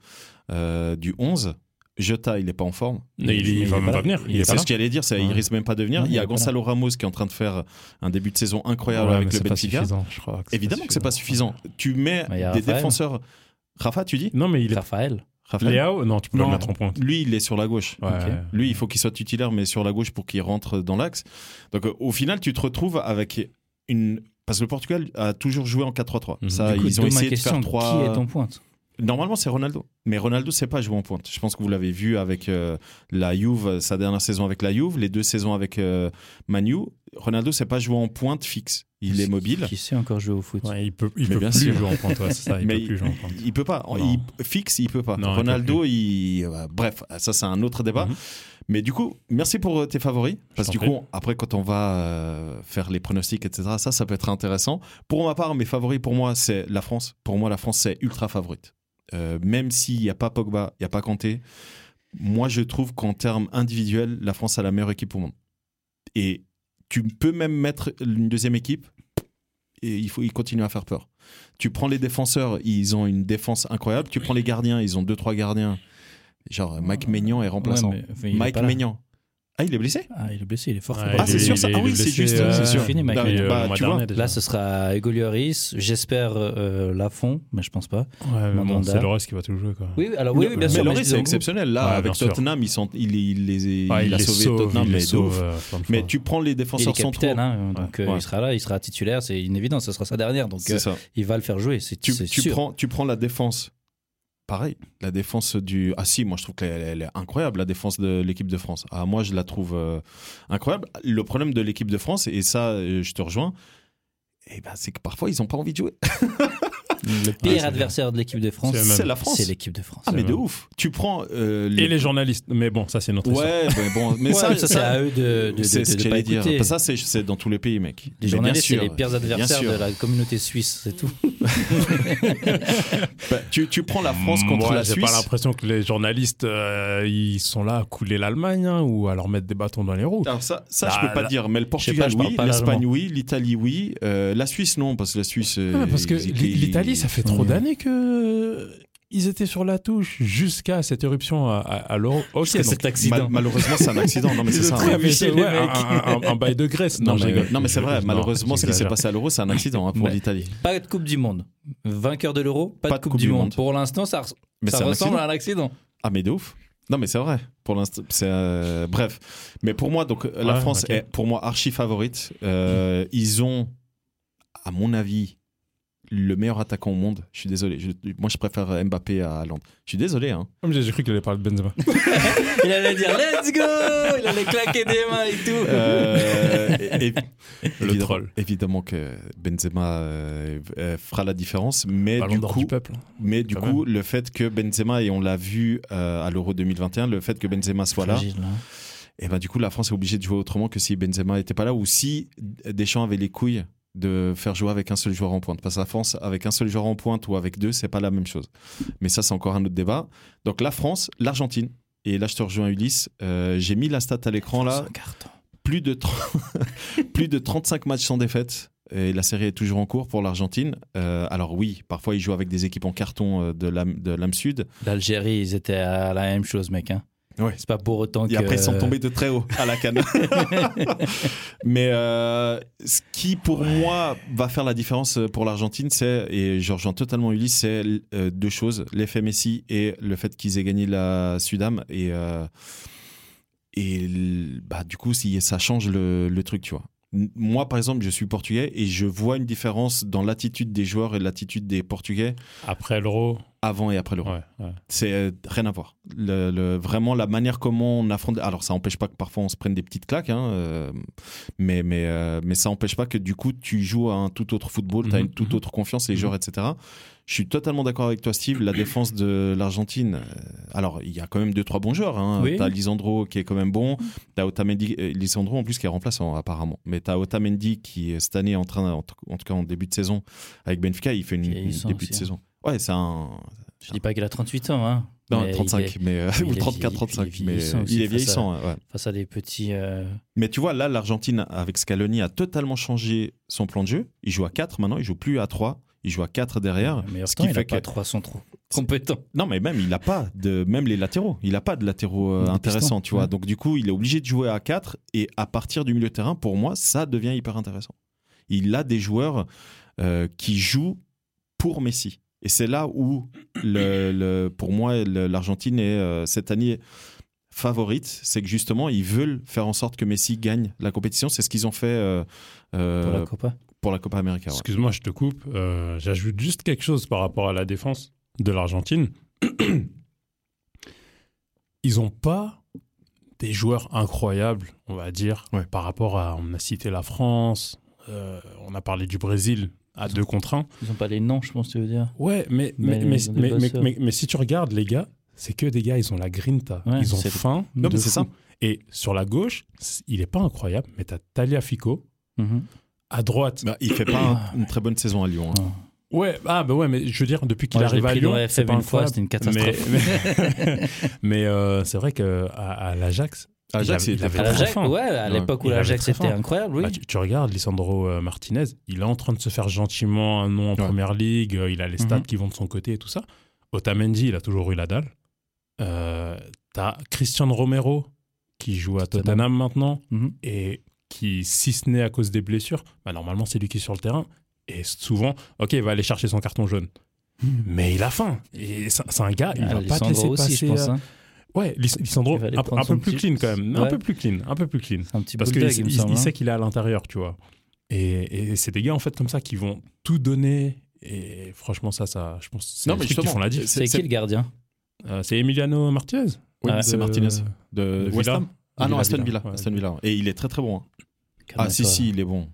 du 11, Jota, il n'est pas en forme. il, il, va même pas venir. C'est ce qu'il allait dire, il risque même pas de venir. il y a Gonzalo Ramos qui est en train de faire un début de saison incroyable avec le Benfica. Évidemment que c'est pas suffisant. Tu mets des défenseurs Rafa, tu dis Non, mais il est. Raphaël. Raphaël Léao Non, tu peux le mettre en pointe. Lui, il est sur la gauche. Lui, il faut qu'il soit titulaire, mais sur la gauche pour qu'il rentre dans l'axe. Donc, euh, au final, tu te retrouves avec une. Parce que le Portugal a toujours joué en 4-3-3. Mhm. Ça, ils ont essayé de faire 3. Qui est en pointe? Normalement, c'est Ronaldo. Mais Ronaldo, c'est pas jouer en pointe. Je pense que vous l'avez vu avec euh, la Juve, sa dernière saison avec la Juve, les deux saisons avec euh, Manu. Ronaldo, c'est pas jouer en pointe fixe. Il est mobile. Qui sait encore jouer au foot Il peut, il peut bien plus jouer en pointe. ça, il mais peut plus jouer en pointe. Il peut pas. Il, fixe, il peut pas. Ronaldo, il, bref, ça c'est un autre débat. Mhm. Mais du coup, merci pour euh, tes favoris. Parce que du coup, après, quand on va faire les pronostics, etc., ça, ça peut être intéressant. Pour ma part, mes favoris, pour moi, c'est la France. Pour moi, la France, c'est ultra favorite. Euh, même s'il n'y a pas Pogba, il n'y a pas Kanté, moi je trouve qu'en termes individuels, la France a la meilleure équipe au monde. Et tu peux même mettre une deuxième équipe et il faut il continue à faire peur. Tu prends les défenseurs, ils ont une défense incroyable. Tu prends les gardiens, ils ont deux trois gardiens. Genre Mike Maignan est remplaçant. Mike Maignan. Ah, il est blessé? Ah, il est blessé, il est fort. ah, c'est sûr ça Ah oui, c'est juste. Euh, c'est sûr. fini, mec. Bah, bah, tu vois, là, ce sera Ego Lloris, j'espère euh, Lafont, mais je pense pas. Ouais, bon, c'est Lloris qui va tout jouer. Quoi. Oui, alors, oui, bien sûr. Mais Lloris, c'est exceptionnel. Là, avec Tottenham, ils sont, il, il, les, ah, il, a sauvé Tottenham, mais sauve, euh, Mais tu prends les défenseurs il est capitaine, hein, donc il sera là, il sera titulaire, c'est une évidence, ce sera sa dernière. Donc il va le faire jouer, c'est sûr. Tu prends la défense pareil, la défense du. Ah si, moi je trouve qu'elle est incroyable, la défense de l'équipe de France. Ah, moi je la trouve euh, incroyable. Le problème de l'équipe de France, et ça euh, je te rejoins, eh ben, c'est que parfois ils n'ont pas envie de jouer. Le pire adversaire de l'équipe de France, c'est la France. C'est l'équipe de France. Ah, mais de ouf. Tu prends. Euh, les... Et les journalistes. Mais bon, ça, c'est notre ouais, histoire. Mais bon, mais ça, ça, c'est à eux de. de c'est ce que j'allais dire. Ça, c'est dans tous les pays, mec. Les journalistes, c'est les pires adversaires de la communauté suisse, c'est tout. bah, tu, tu, prends la France contre Moi, la Suisse. J'ai pas l'impression que les journalistes, euh, ils sont là à couler l'Allemagne hein, ou à leur mettre des bâtons dans les roues. Alors, ça, ça je peux pas dire. Mais le Portugal, oui. L'Espagne, oui. L'Italie, oui. Euh, la Suisse, non, parce que la Suisse. Parce que l'Italie, ça fait trop d'années que ils étaient sur la touche jusqu'à cette éruption à, à, l'eau. jusqu'à cet accident. malheureusement, c'est un accident. Non, mais c'est ça. un, un, bail de graisse. Non, mais, non, mais c'est vrai. Malheureusement, ce qui s'est passé à l'euro, c'est un accident hein, pour l'Italie. Pas de Coupe du Monde. Vainqueur de l'euro, pas, de Coupe, du, monde. Pour l'instant, ça, ça ressemble à un accident. Ah, mais de ouf. Non, mais c'est vrai. Pour l'instant, c'est euh, bref. Mais pour moi, donc la France est pour moi archi favorite. Euh, ils ont, à mon avis, le meilleur attaquant au monde. Je suis désolé. moi, je préfère Mbappé à Londres. Je suis désolé. Hein. J'ai cru qu'il allait parler de Benzema. il allait dire let's go Il allait claquer des mains et tout. Euh, le troll. Évidemment que Benzema euh, euh, fera la différence. Mais du coup, peuple. Mais du coup, le fait que Benzema, et on l'a vu à l'Euro 2021, le fait que Benzema soit là. et eh ben, du coup, la France est obligée de jouer autrement que si Benzema n'était pas là ou si Deschamps avait les couilles de faire jouer avec un seul joueur en pointe. Parce que la France, avec un seul joueur en pointe ou avec deux, c'est pas la même chose. Mais ça, c'est encore un autre débat. Donc la France, l'Argentine, et là je te rejoins Ulysse, euh, j'ai mis la stat à l'écran là. Plus de, plus de 35 matchs sans défaite. Et la série est toujours en cours pour l'Argentine. Euh, alors oui, parfois ils jouent avec des équipes en carton euh, de l'âme sud. L'Algérie, ils étaient à la même chose, mec. Hein. Ouais. C'est pas pour autant que. Et après, ils sont tombés de très haut à la canne. Mais euh, ce qui, pour moi, va faire la différence pour l'Argentine, c'est, et je rejoins totalement Ulysse, c'est euh, deux choses l'effet Messi et le fait qu'ils aient gagné la Sudam. Et, euh, et bah, du coup, si, ça change le, le truc, tu vois moi, par exemple, je suis portugais et je vois une différence dans l'attitude des joueurs et l'attitude des Portugais. Après l'Euro avant et après l'Euro. C'est euh, rien à voir. Le, vraiment la manière comment on affronte. Alors ça n'empêche pas que parfois on se prenne des petites claques, hein, euh, mais mais euh, mais ça n'empêche pas que du coup tu joues à un tout autre football, tu as une mhm, toute mhm. autre confiance les mhm. joueurs, etc. Je suis totalement d'accord avec toi, Steve. La défense de l'Argentine. alors il y a quand même deux trois bons joueurs. Hein. Tu as Lisandro qui est quand même bon. Tu as Otamendi, Lisandro en plus qui est remplaçant apparemment. Mais tu as Otamendi qui cette année en train, en, tout cas en début de saison avec Benfica, il fait une, début de hein. saison. Ouais, c'est un. Je dis pas qu'il a 38 ans, hein. Non, 35, mais, euh, ou 34, 35, mais il est vieillissant. Face à, ouais. face à des petits. Euh, mais tu vois, là, l'Argentine, avec Scaloni, a totalement changé son plan de jeu. Il joue à 4 maintenant, il joue plus à 3. Il joue à 4 derrière. Mais ce qui fait il que... pas 300 trop compétents. Non, mais même, il n'a pas de. Même les latéraux. Il n'a pas de latéraux euh, intéressants, tu vois. Donc, du coup, il est obligé de jouer à 4. Et à partir du milieu de terrain, pour moi, ça devient hyper intéressant. Il a des joueurs qui jouent pour Messi. Et c'est là où, le, pour moi, l'Argentine est euh, cette année favorite. C'est que justement, ils veulent faire en sorte que Messi gagne la compétition. C'est ce qu'ils ont fait euh, euh, pour la Copa. Pour la Copa América. Excuse-moi, je te coupe. J'ajoute juste quelque chose par rapport à la défense de l'Argentine. Ils n'ont pas des joueurs incroyables, on va dire, par rapport à. On a cité la France, on a parlé du Brésil, à deux contre un. Ils n'ont pas les noms, je pense, tu veux dire. Ouais, mais, mais, mais, mais, mais, si tu regardes les gars, c'est que des gars, ils ont la grinta. ils ont faim. Non, c'est ça. Et sur la gauche, il n'est pas incroyable, mais tu as Talia Fico. Mhm. À droite. Bah, il fait pas une très bonne saison à Lyon. Hein. Ouais, ah bah ouais, mais je veux dire, depuis qu'il arrive à Lyon, c'est pas une fois, c'était une catastrophe. Mais, euh, c'est vrai qu'à à, l'Ajax, Ajax, il, avait Ouais, à l'époque où l'Ajax était incroyable, oui. Bah, tu, regardes Lisandro euh, Martinez, il est en train de se faire gentiment un nom en première ligue, euh, il a les stats mhm. qui vont de son côté et tout ça. Otamendi, il a toujours eu la dalle. Euh, T'as Christian Romero qui joue à Tottenham maintenant mhm. et qui, si ce n'est à cause des blessures, bah, normalement c'est lui qui est sur le terrain. Et souvent, ok, il va aller chercher son carton jaune. Mhm. Mais il a faim. Et c'est un gars, il ah, va pas te laisser passer. Je pense, hein. Ouais, Lissandro, un, un peu plus clean quand même. Un peu plus clean, un peu plus clean. Un petit Parce qu'il il, il, sait qu'il est à l'intérieur, tu vois. Et, et c'est des gars, en fait, comme ça, qui vont tout donner. Et franchement, ça, ça je pense c'est les trucs qui font la diff. C'est qui le gardien? Euh, C'est Emiliano Martinez. Oui, c'est Martinez. De, West Ham Ah non, Aston Villa. Aston Villa. Et il est très très bon. Hein. Ah si, si, il est bon.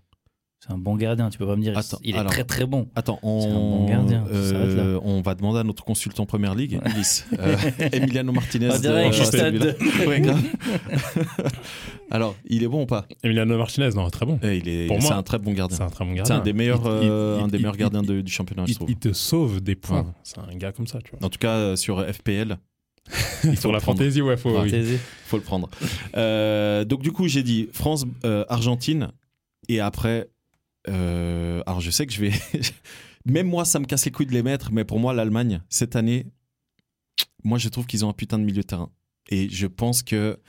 C'est un bon gardien, tu peux pas me dire. il est très très bon. Attends, on, un bon gardien. Euh, on va demander à notre consultant Première Ligue, Ulysse, euh, Emiliano Martinez. On dirait Alors, il est bon ou pas? Emiliano Martinez, non, très bon. Eh, il est, c'est un très bon gardien. C'est un très bon gardien. C'est un des meilleurs, euh, un des meilleurs gardiens du championnat, je trouve. Il te sauve des points. C'est un gars comme ça, tu vois. En tout cas, sur FPL. sur la fantaisie, ouais, faut, oui. faut le prendre. donc du coup, j'ai dit France, Argentine, et après euh, alors je sais que je vais. Même moi, ça me casse les couilles de les mettre, mais pour moi, l'Allemagne, cette année, moi, je trouve qu'ils ont un putain de milieu de terrain. Et je pense que,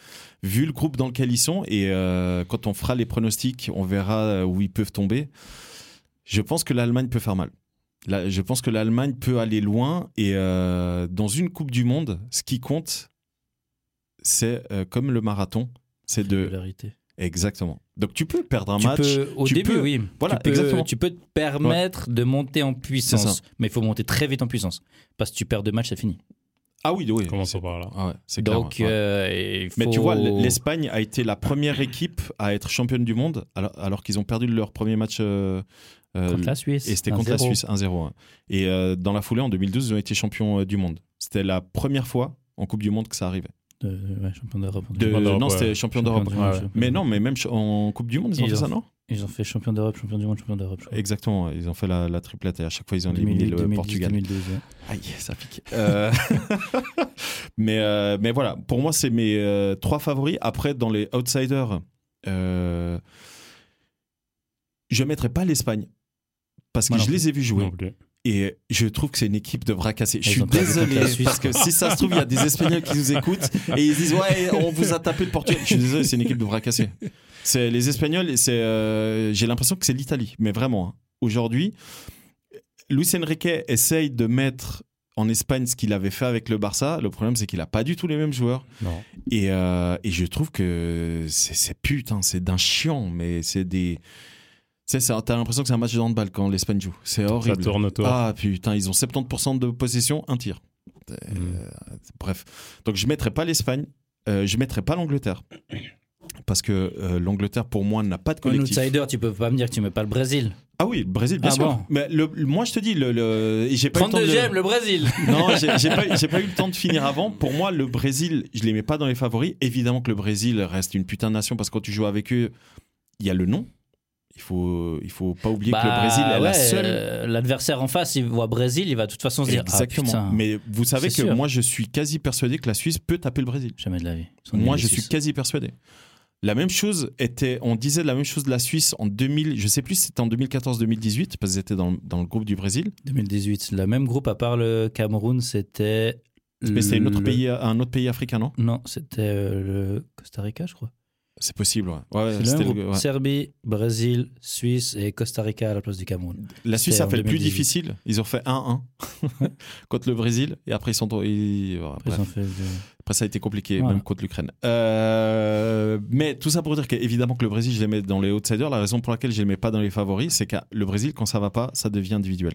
vu le groupe dans lequel ils sont, et euh, quand on fera les pronostics, on verra où ils peuvent tomber. Je pense que l'Allemagne peut faire mal. Là, je pense que l'Allemagne peut aller loin. Et euh, dans une Coupe du Monde, ce qui compte, c'est comme le marathon, c'est de. Exactement. Donc tu peux perdre un match. au début, oui. Voilà, tu peux, exactement. Tu peux te permettre de monter en puissance, mais il faut monter très vite en puissance parce que tu perds deux matchs, c'est fini. Ah oui, oui. Commence par là. Ah c'est Donc, euh, mais tu vois, l'Espagne a été la première équipe à être championne du monde alors, qu'ils ont perdu leur premier match. Euh, euh, contre la Suisse. Et c'était contre la Suisse 1-0. Et dans la foulée, en 2012, ils ont été champions du monde. C'était la première fois en Coupe du Monde que ça arrivait de champion d'Europe. non, c'était champion d'Europe. Mais non, mais même en Coupe du Monde, ils ont fait ça, non? Ils ont fait champion d'Europe, champion du monde, champion d'Europe. Exactement, ils ont fait la, la, triplette et à chaque fois ils ont éliminé le Portugal. 2012, Aïe, ça pique. Euh, mais, euh, mais voilà, pour moi, c'est mes euh, trois favoris. Après, dans les outsiders, je ne mettrai pas l'Espagne parce que je les ai vus jouer. Et je trouve que c'est une équipe de bras cassés. Je suis désolé parce que si ça se trouve, il y a des Espagnols qui nous écoutent et ils disent ouais, on vous a tapé le Portugal. Je suis désolé, c'est une équipe de bras cassés. C'est les Espagnols. C'est euh, j'ai l'impression que c'est l'Italie, mais vraiment. Hein. Aujourd'hui, Luis Enrique essaye de mettre en Espagne ce qu'il avait fait avec le Barça. Le problème, c'est qu'il n'a pas du tout les mêmes joueurs. Non. Et, euh, et je trouve que c'est putain, c'est d'un chiant, mais c'est des C'est ça, t'as l'impression que c'est un match de handball quand l'Espagne joue. C'est horrible. Ça tourne autour. Ah putain, ils ont 70% de possession, un tir. Euh, Bref. Donc je mettrai pas l'Espagne, euh, je mettrai pas l'Angleterre. Parce que euh, l'Angleterre, pour moi, n'a pas de Un collectif. outsider, tu peux pas me dire que tu mets pas le Brésil. Ah oui, le Brésil, bien Ah sûr. bon Mais le, le- moi, je te dis, le, le- j'ai pas eu le temps de- 32e, le Brésil. Non, j'ai pas, pas eu le temps de finir avant. Pour moi, le Brésil, je les mets pas dans les favoris. Évidemment que le Brésil reste une putain de nation parce que quand tu joues avec eux, il y a le nom. Il faut, il faut pas oublier que le Bah, Brésil est la seule. L'adversaire en face, il voit Brésil, il va de toute façon se dire Ah, Exactement. putain, Mais vous savez que sûr. moi, je suis quasi persuadé que la Suisse peut taper le Brésil. Jamais de la vie. Moi, je suis quasi persuadé. La même chose était, on disait la même chose de la Suisse en 2000, je sais plus si c'était en 2014-2018 parce qu'ils étaient dans, le- dans le groupe du Brésil. 2018. Le même groupe, à part le Cameroun, c'était. Mais c'était un autre le- pays, un autre pays africain, non? Non, c'était euh, le Costa Rica, je crois. C'est possible. Ouais. C'est le. Serbie, Brésil, Suisse et Costa Rica à la place du Cameroun. La Suisse a fait le plus 2018. difficile. Ils ont fait 1-1 contre le Brésil et après ils sont ils- Après, ont fait de- Après, ça a été compliqué Voilà. même contre l'Ukraine. Euh, mais tout ça pour dire qu'évidemment que le Brésil je les mets dans les outsiders. La raison pour laquelle je les mets pas dans les favoris, c'est que le Brésil quand ça va pas, ça devient individuel.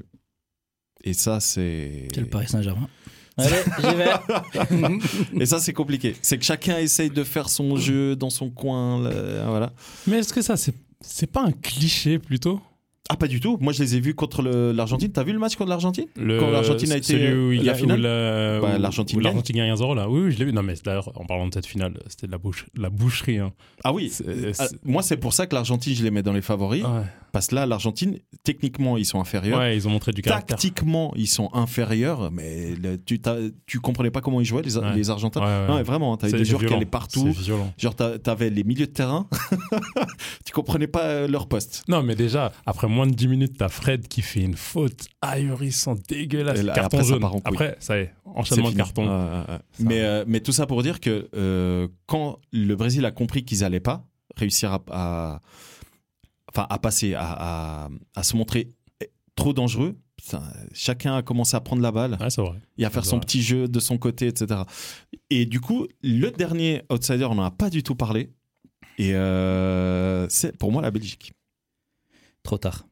Et ça c'est C'est le Paris Saint-Germain. Allez, j'y vais. et ça c'est compliqué. C'est que chacun essaye de faire son jeu dans son coin. là, voilà. Mais est-ce que ça, c'est c'est pas un cliché plutôt? Ah pas du tout. Moi je les ai vus contre l'Argentine. T'as vu le match contre l'Argentine? Le- Quand l'Argentine a été- celui où il la a- finale? où la- Bah, l'Argentine gagne. l'Argentine gagne 1-0 là. Oui, oui, je l'ai vu. Non, mais d'ailleurs, en parlant de cette finale, c'était de la, bouche, la boucherie. hein. Ah oui. C'est- Ah, c'est- moi c'est pour ça que l'Argentine je les mets dans les favoris. ouais. Parce que là, l'Argentine, techniquement, ils sont inférieurs. Ouais, ils ont montré du caractère. Tactiquement, ils sont inférieurs, mais le- tu, tu comprenais pas comment ils jouaient, les, Ouais. les Argentins. Ouais. Non, mais vraiment, t'avais C'est des joueurs qui allaient partout. Genre, t'avais les milieux de terrain, tu comprenais pas euh, leur poste. Non, mais déjà, après moins de 10 minutes, t'as Fred qui fait une faute ahurissante, dégueulasse. Là, carton après, ça jaune. part en couille. Après, ça y est, enchaînement de carton. Ouais, ouais, ouais. Mais, euh, mais tout ça pour dire que euh, quand le Brésil a compris qu'ils allaient pas réussir à, à- enfin, à passer, à, à- à se montrer trop dangereux, putain, chacun a commencé à prendre la balle. Ouais, vrai. et à faire son vrai. petit jeu de son côté, etc. Et du coup, le dernier outsider, on n'en a pas du tout parlé. Et euh, c'est pour moi la Belgique. Trop tard.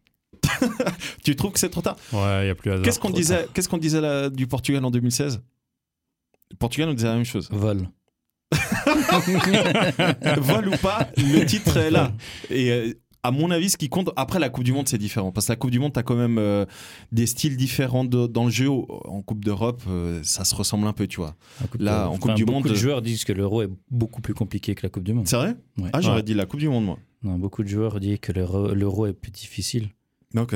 Tu trouves que c'est trop tard? Ouais, il n'y a plus hasard. Qu'est-ce qu'on disait, qu'est-ce qu'on disait là, du Portugal en 2016 Le Portugal nous disait la même chose. Vol. Vol ou pas, le titre est là. Et euh, à mon avis, ce qui compte, après la Coupe du Monde, c'est différent. Parce que la Coupe du Monde, tu as quand même euh, des styles différents de- dans le jeu. En Coupe d'Europe, euh, ça se ressemble un peu, tu vois. Là, en Coupe enfin, du beaucoup Monde- de joueurs disent que l'euro est beaucoup plus compliqué que la Coupe du Monde. C'est vrai? Ouais. Ah, j'aurais Ouais. dit la Coupe du Monde, moi. Non, beaucoup de joueurs disent que l'euro l'euro est plus difficile. Ok.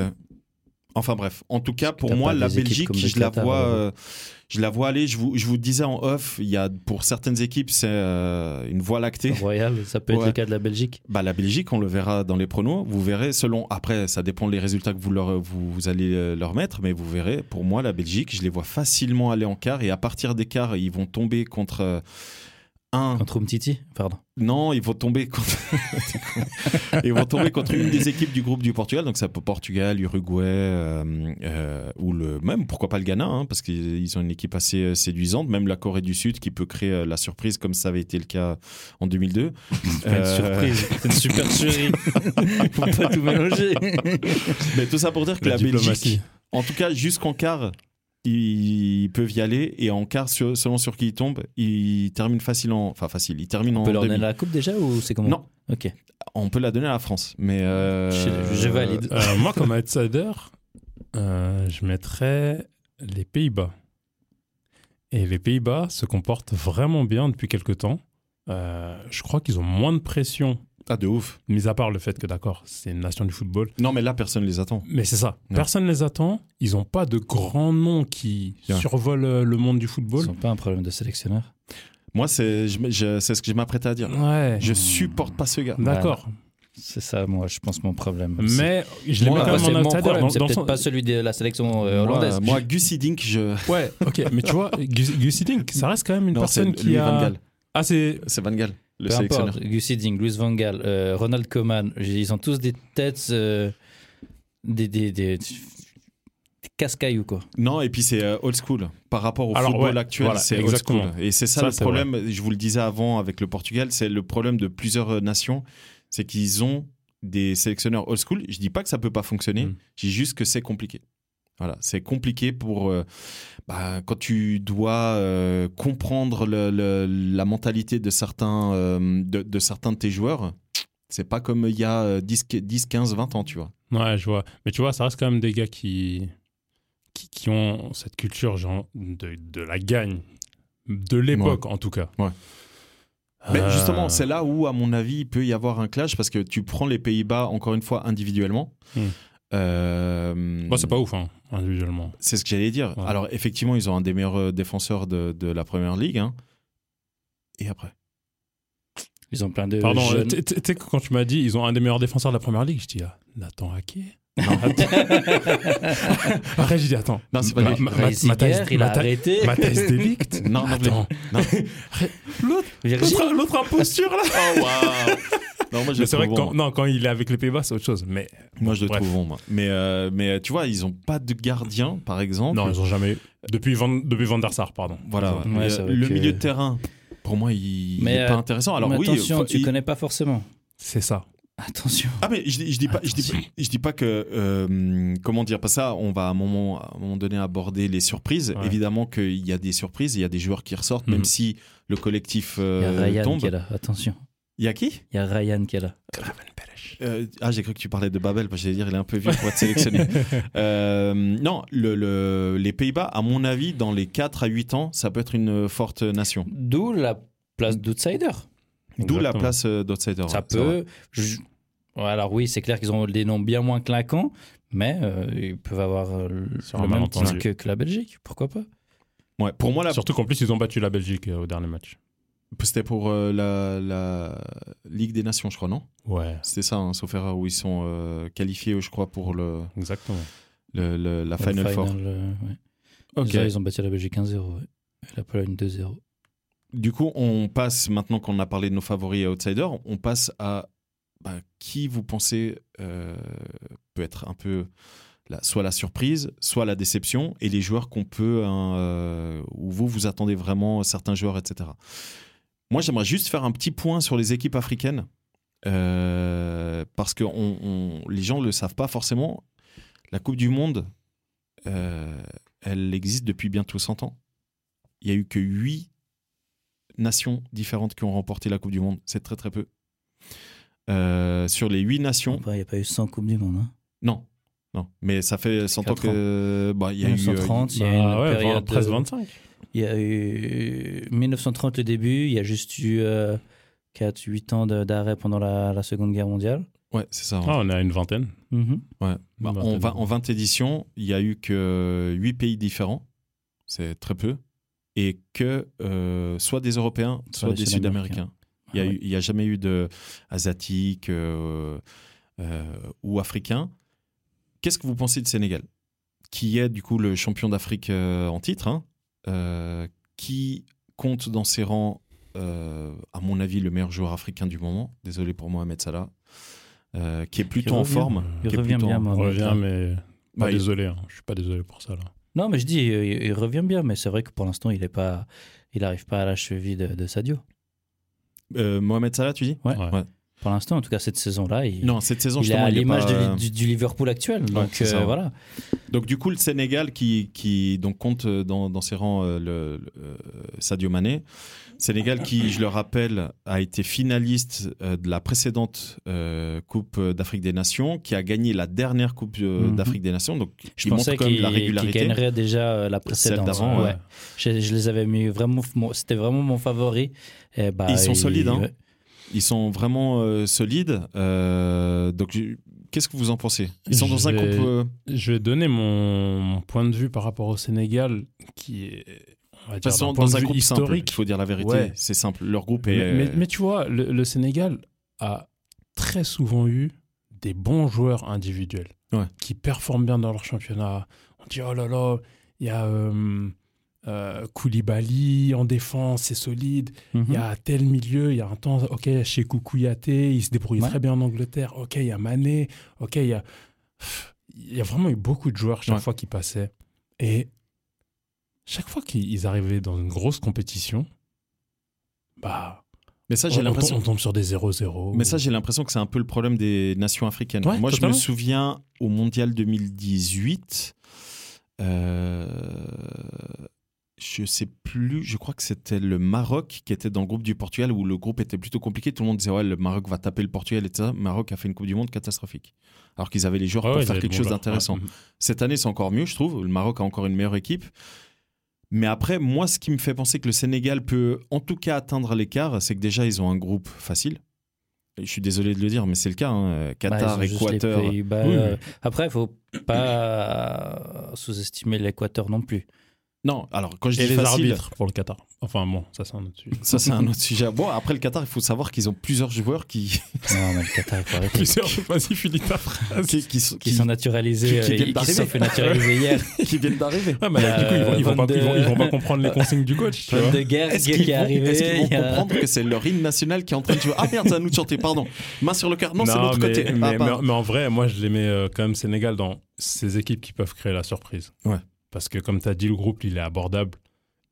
Enfin bref, en tout cas pour moi la Belgique, je la vois, euh. euh, je la vois aller. Je vous, je vous disais en off, il y a pour certaines équipes c'est euh, une voie lactée. Royal, ça peut être Ouais. le cas de la Belgique. Bah la Belgique, on le verra dans les pronos. Vous verrez selon. Après, ça dépend des résultats que vous leur, vous, vous allez leur mettre, mais vous verrez. Pour moi, la Belgique, je les vois facilement aller en quart et à partir des quarts, ils vont tomber contre euh, un. Contre Umtiti, pardon. Non, ils vont tomber contre. ils vont tomber contre une des équipes du groupe du Portugal. Donc ça peut Portugal, Uruguay euh, euh, ou le même pourquoi pas le Ghana, hein, parce qu'ils ils ont une équipe assez euh, séduisante. Même la Corée du Sud qui peut créer la surprise comme ça avait été le cas en 2002. Pas une surprise, c'est une supercherie. Faut pas tout mélanger. Mais tout ça pour dire que La la. Belgique, en tout cas jusqu'en quart, ils peuvent y aller et en quart, sur- selon sur qui ils tombent, ils terminent facile en, enfin facile, ils terminent On en peut leur demi. donner la coupe déjà ou c'est comment Non, Ok. on peut la donner à la France, mais euh, Je- je valide. Euh, moi, comme outsider, euh, je mettrais les Pays-Bas. Et les Pays-Bas se comportent vraiment bien depuis quelques temps. Euh, je crois qu'ils ont moins de pression, Ah, de ouf. mis à part le fait que, d'accord, c'est une nation du football. Non, mais là, personne les attend. Mais c'est ça, Ouais. personne ne les attend. Ils n'ont pas de grands noms qui Ouais. survolent euh, le monde du Ils football. sont pas un problème de sélectionneur. Moi, c'est je- je- c'est ce que je m'apprêtais à dire. Ouais, Je supporte pas ce gars. d'accord. C'est ça, moi, je pense mon problème. Mais je Moi, c'est même en mon outsider. c'est peut-être son- pas celui de la sélection euh, Moi, hollandaise. moi, Gus Hiddink, je. Ouais, ok, mais tu vois, Gus Gus Hiddink, ça reste quand même une Non, personne qui a. Van Gaal. Ah, c'est. C'est Van Gaal, le Peu sélectionneur. importe, Gus Hiddink, Louis Van Gaal, euh, Ronald Koeman, ils ont tous des têtes, euh, des, des, des, des casse-cailloux, quoi. Non, et puis c'est euh, old school. Par rapport au Alors, football ouais, actuel, voilà, c'est old school. Et c'est ça, Ça, le problème, je vous le disais avant avec le Portugal, c'est le problème de plusieurs nations, c'est qu'ils ont des sélectionneurs old school. Je dis pas que ça peut pas fonctionner. Mm. Je dis juste que c'est compliqué. Voilà, c'est compliqué pour euh, bah, quand tu dois euh, comprendre le- le- la mentalité de certains, euh, de, de certains de tes joueurs. C'est pas comme il y a euh, 10, 10, 15, 20 ans, tu vois. Ouais, je vois. Mais tu vois, ça reste quand même des gars qui, qui, qui ont cette culture genre, de, de la gagne. De l'époque, en tout cas. Ouais. Mais justement, c'est là où, à mon avis, il peut y avoir un clash parce que tu prends les Pays-Bas, encore une fois, individuellement. Hmm. Euh, Moi, c'est pas ouf, hein, individuellement. c'est ce que j'allais dire. Ouais. Alors, effectivement, ils ont un des meilleurs euh, défenseurs de, de la première ligue. hein. Et après? Ils ont plein de Pardon, jeunes. tu sais, quand tu m'as dit ils ont un des meilleurs défenseurs de la première ligue, je dis ah, Nathan Ake? Après, j'ai dit attends. Non, c'est pas Ma- lui. ma- ma- Reisiger, Matthijs- il a Matthijs- arrêté. Matthijs Delict Non, non, Attends. non. L'autre, Virgile. l'autre, l'autre imposture là Oh, waouh Non, moi, je Mais le c'est vrai que quand, bon. non, quand il est avec les Pays-Bas, c'est autre chose. Mais Moi, je le Bref. trouve bon, moi. Mais, euh, mais tu vois, ils ont pas de gardien, par exemple. non, ils ont jamais. Depuis Van, depuis Van der Sar, pardon. Voilà. Ouais, euh, le que- milieu de terrain, pour moi, il n'est pas euh, intéressant. Alors Mais oui, attention, tu il- connais pas forcément. C'est ça. Attention. Ah mais je, dis- je dis pas, je dis, je dis pas que euh, comment dire pas ça. On va à un moment, à un moment donné aborder les surprises. Ouais. Évidemment qu'il y a des surprises, il y a des joueurs qui ressortent, Mhm. même si le collectif Il y a euh, Ryan tombe. qui est là. Attention. Il y a qui? Il y a Ryan qui est là. Euh, Ah j'ai cru que tu parlais de Babel, parce que j'allais dire il est un peu vieux pour être sélectionné. Euh, non, le, le- les Pays-Bas, à mon avis, dans les 4 à 8 ans, ça peut être une forte nation. D'où la place d'outsider. D'où la place euh, d'outsider. Ça ouais, peut. je- Alors oui, c'est clair qu'ils ont des noms bien moins clinquants, mais euh, ils peuvent avoir euh, le même titre que, que la Belgique. Pourquoi pas? Ouais, pour moi, la Surtout qu'en plus, ils ont battu la Belgique euh, au dernier match. C'était pour euh, la, la Ligue des Nations, je crois, non? Ouais, C'était ça, hein, sauf erreur, où ils sont euh, qualifiés, je crois, pour le, exactement. le- le- la Final Four. euh, ouais. Ok. Déjà, ils ont battu la Belgique 1-0. ouais. Et la Pologne 2-0. Du coup, on passe, maintenant qu'on a parlé de nos favoris et outsiders, on passe à bah, qui vous pensez euh, peut être un peu la- soit la surprise, soit la déception, et les joueurs qu'on peut, hein, euh, où vous vous attendez vraiment certains joueurs, etc. Moi, j'aimerais juste faire un petit point sur les équipes africaines, euh, parce que on- on- les gens ne le savent pas forcément. La Coupe du Monde, euh, elle existe depuis bientôt 100 ans. Il y a eu que 8 nations différentes qui ont remporté la Coupe du Monde. C'est très très peu. Euh, sur les 8 nations, Il n'y a pas eu 100 Coupes du Monde. hein. non. Non, mais ça fait 100 ans 4 que. bah, il y a eu. euh, 1930, il y a Bah une ouais, période. vingt- presque de- 25. Il y a eu 1930 le début, il y a juste eu 4-8 ans de- d'arrêt pendant la, la Seconde Guerre mondiale. Ouais, c'est ça. ouais. Ah, on est à une vingtaine. Mhm. Ouais. Bah, Une en, vingtaine. vingt- en 20 éditions, il y a eu que 8 pays différents. C'est très peu. Et que euh, soit des Européens, soit, des des Sud-Américains. Il n'y a, Ah a jamais eu de asiatiques euh, euh, ou africains. Qu'est-ce que vous pensez de Sénégal Qui est du coup le champion d'Afrique euh, en titre hein, euh, Qui compte dans ses rangs, euh, à mon avis, le meilleur joueur africain du moment? Désolé pour Mohamed Salah. euh, qui est plutôt en revient. forme. Il qui revient bien, en- revient, mais. Bah, désolé, hein. je suis pas désolé pour ça là. Non, mais je dis, il, il revient bien, mais c'est vrai que pour l'instant, il est pas, il n'arrive pas à la cheville de, de Sadio. Euh, Mohamed Salah, tu dis? Ouais. Ouais. Pour l'instant, en tout cas, cette saison-là, il, Non, cette saison, il est l'image pas- du, du Liverpool actuel. Donc euh, voilà. Donc du coup, le Sénégal qui, qui donc compte dans, dans ses rangs euh, le, le- euh, Sadio Mané. Sénégal qui, je le rappelle, a été finaliste euh, de la précédente euh, Coupe d'Afrique des Nations, qui a gagné la dernière Coupe euh, Mhm. d'Afrique des Nations. Donc Je pensais qu'il la qu'il gagnerait déjà euh, la précédente. d'avant, ouais. Je, je les avais mis vraiment, c'était vraiment mon favori. Et bah, Ils sont solides, hein. Ils sont vraiment euh, solides. Euh, donc qu'est-ce que vous en pensez? Ils sont dans Je un vais- groupe. euh, Je vais donner mon, mon point de vue par rapport au Sénégal, qui est. On va dire, Ils sont d'un point dans de un groupe simple. historique. Il faut dire la vérité. Ouais. C'est simple. Leur groupe est. Mais, mais- mais tu vois, le, le Sénégal a très souvent eu des bons joueurs individuels Ouais. qui performent bien dans leur championnat. On dit, oh là là, il y a euh, Koulibaly en défense, c'est solide. Mhm. Il y a tel milieu, il y a un temps, ok, chez Kouyaté, il se débrouille Ouais. très bien en Angleterre. Ok, il y a Mané, ok, il y a. Il y a vraiment eu beaucoup de joueurs chaque Ouais. fois qui passaient. Et chaque fois qu'ils arrivaient dans une grosse compétition, bah, Mais ça, j'ai l'impression. On tombe sur des 0-0. Mais ça, j'ai l'impression que c'est un peu le problème des nations africaines. Moi, je me souviens au mondial 2018. Euh, je sais plus, je crois que c'était le Maroc qui était dans le groupe du Portugal où le groupe était plutôt compliqué. Tout le monde disait ouais, le Maroc va taper le Portugal, etc. Le Maroc a fait une Coupe du Monde catastrophique. Alors qu'ils avaient les joueurs pour faire quelque chose d'intéressant. Cette année, c'est encore mieux, je trouve. Le Maroc a encore une meilleure équipe. Mais après, moi, ce qui me fait penser que le Sénégal peut en tout cas atteindre l'écart, c'est que déjà, ils ont un groupe facile. Je suis désolé de le dire, mais c'est le cas. Hein. Qatar, bah, Équateur. Après, il faut pas sous-estimer l'Équateur non plus. Non, alors quand je dis les arbitres pour le Qatar. Enfin bon, ça c'est un autre sujet. Ça c'est un autre sujet. Bon, après le Qatar, il faut savoir qu'ils ont plusieurs joueurs qui. Non, mais le Qatar, il faut arrêter. Plusieurs, vas-y, finis ta phrase. Qui, qui, sont, qui sont naturalisés, qui, viennent qui sont fait naturaliser hier. qui viennent d'arriver. Ah, mais du coup, ils vont, ils vont, pas, ils vont, pas, comprendre les consignes du coach. Tu vois. de guerre est-ce qui est arrivé. Est-ce qu'ils vont comprendre que c'est leur hymne national qui est en train de jouer? Ah merde, ça nous chanter, pardon. Main sur le cœur. Non, c'est l'autre côté. Mais en vrai, moi, je les mets euh, quand même Sénégal dans ces équipes qui peuvent créer la surprise. Ouais. Parce que comme tu as dit, le groupe, il est abordable.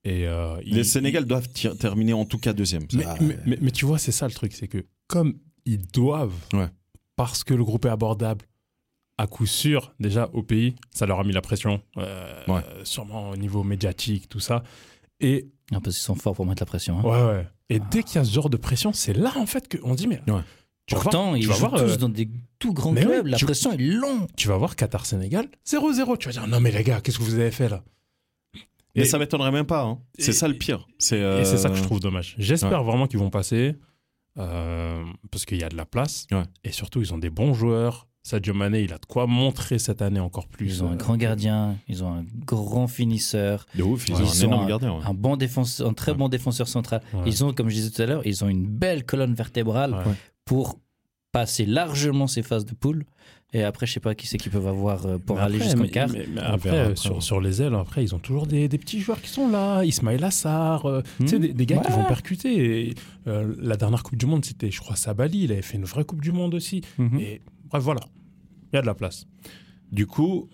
Et euh, les Sénégal doivent terminer en tout cas deuxième. Mais, mais, tu vois, c'est ça le truc, c'est que comme ils doivent, parce que le groupe est abordable, à coup sûr, déjà au pays, ça leur a mis la pression, euh, sûrement au niveau médiatique, tout ça. Et parce qu'ils sont forts pour mettre la pression. Hein. Ouais, ouais. Et dès qu'il y a ce genre de pression, c'est là en fait qu'on dit mais. Tu Pourtant, ils jouent tous euh, dans des tout grands clubs. la pression est longue. Tu vas voir Qatar Sénégal 0-0. Tu vas dire non mais les gars, qu'est-ce que vous avez fait là? Mais ça m'étonnerait même pas. Hein. C'est ça le pire. C'est Et c'est ça que je euh, trouve dommage. J'espère vraiment qu'ils vont passer euh, parce qu'il y a de la place. Et surtout, ils ont des bons joueurs. Sadio Mané, il a de quoi montrer cette année encore plus. Ils ont un grand gardien, ils ont un grand finisseur. De ouf, ils, ont un énorme gardien. Un, bon défenseur, un très bon défenseur central. Ils ont, comme je disais tout à l'heure, ils ont une belle colonne vertébrale pour passer largement ces phases de poule. Et après, je sais pas qui c'est qu'ils peuvent avoir euh, pour aller jusqu'au quart. Mais, après, sur, sur, les ailes, après, ils ont toujours des, des, petits joueurs qui sont là. Ismaël Assar, euh, hmm. des, des, gars qui vont percuter. Euh, la dernière Coupe du Monde, c'était, je crois, Sabali. Il avait fait une vraie Coupe du Monde aussi. Hmm. Et bref, voilà. Il y a de la place. Du coup,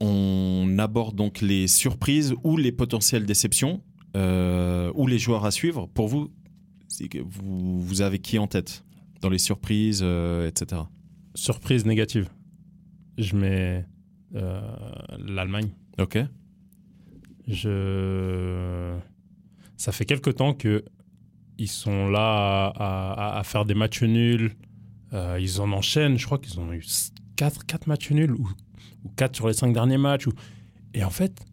on aborde donc les surprises ou les potentielles déceptions ou les joueurs à suivre. Pour vous, vous, vous avez qui en tête? Dans les surprises, etc surprise négative. Je mets euh, l'Allemagne. Ok. Je... Ça fait quelque temps que ils sont là à, faire des matchs nuls. Euh, ils en enchaînent. Je crois qu'ils ont eu 4, 4 matchs nuls ou, ou 4 sur les 5 derniers matchs. Ou... Et en fait,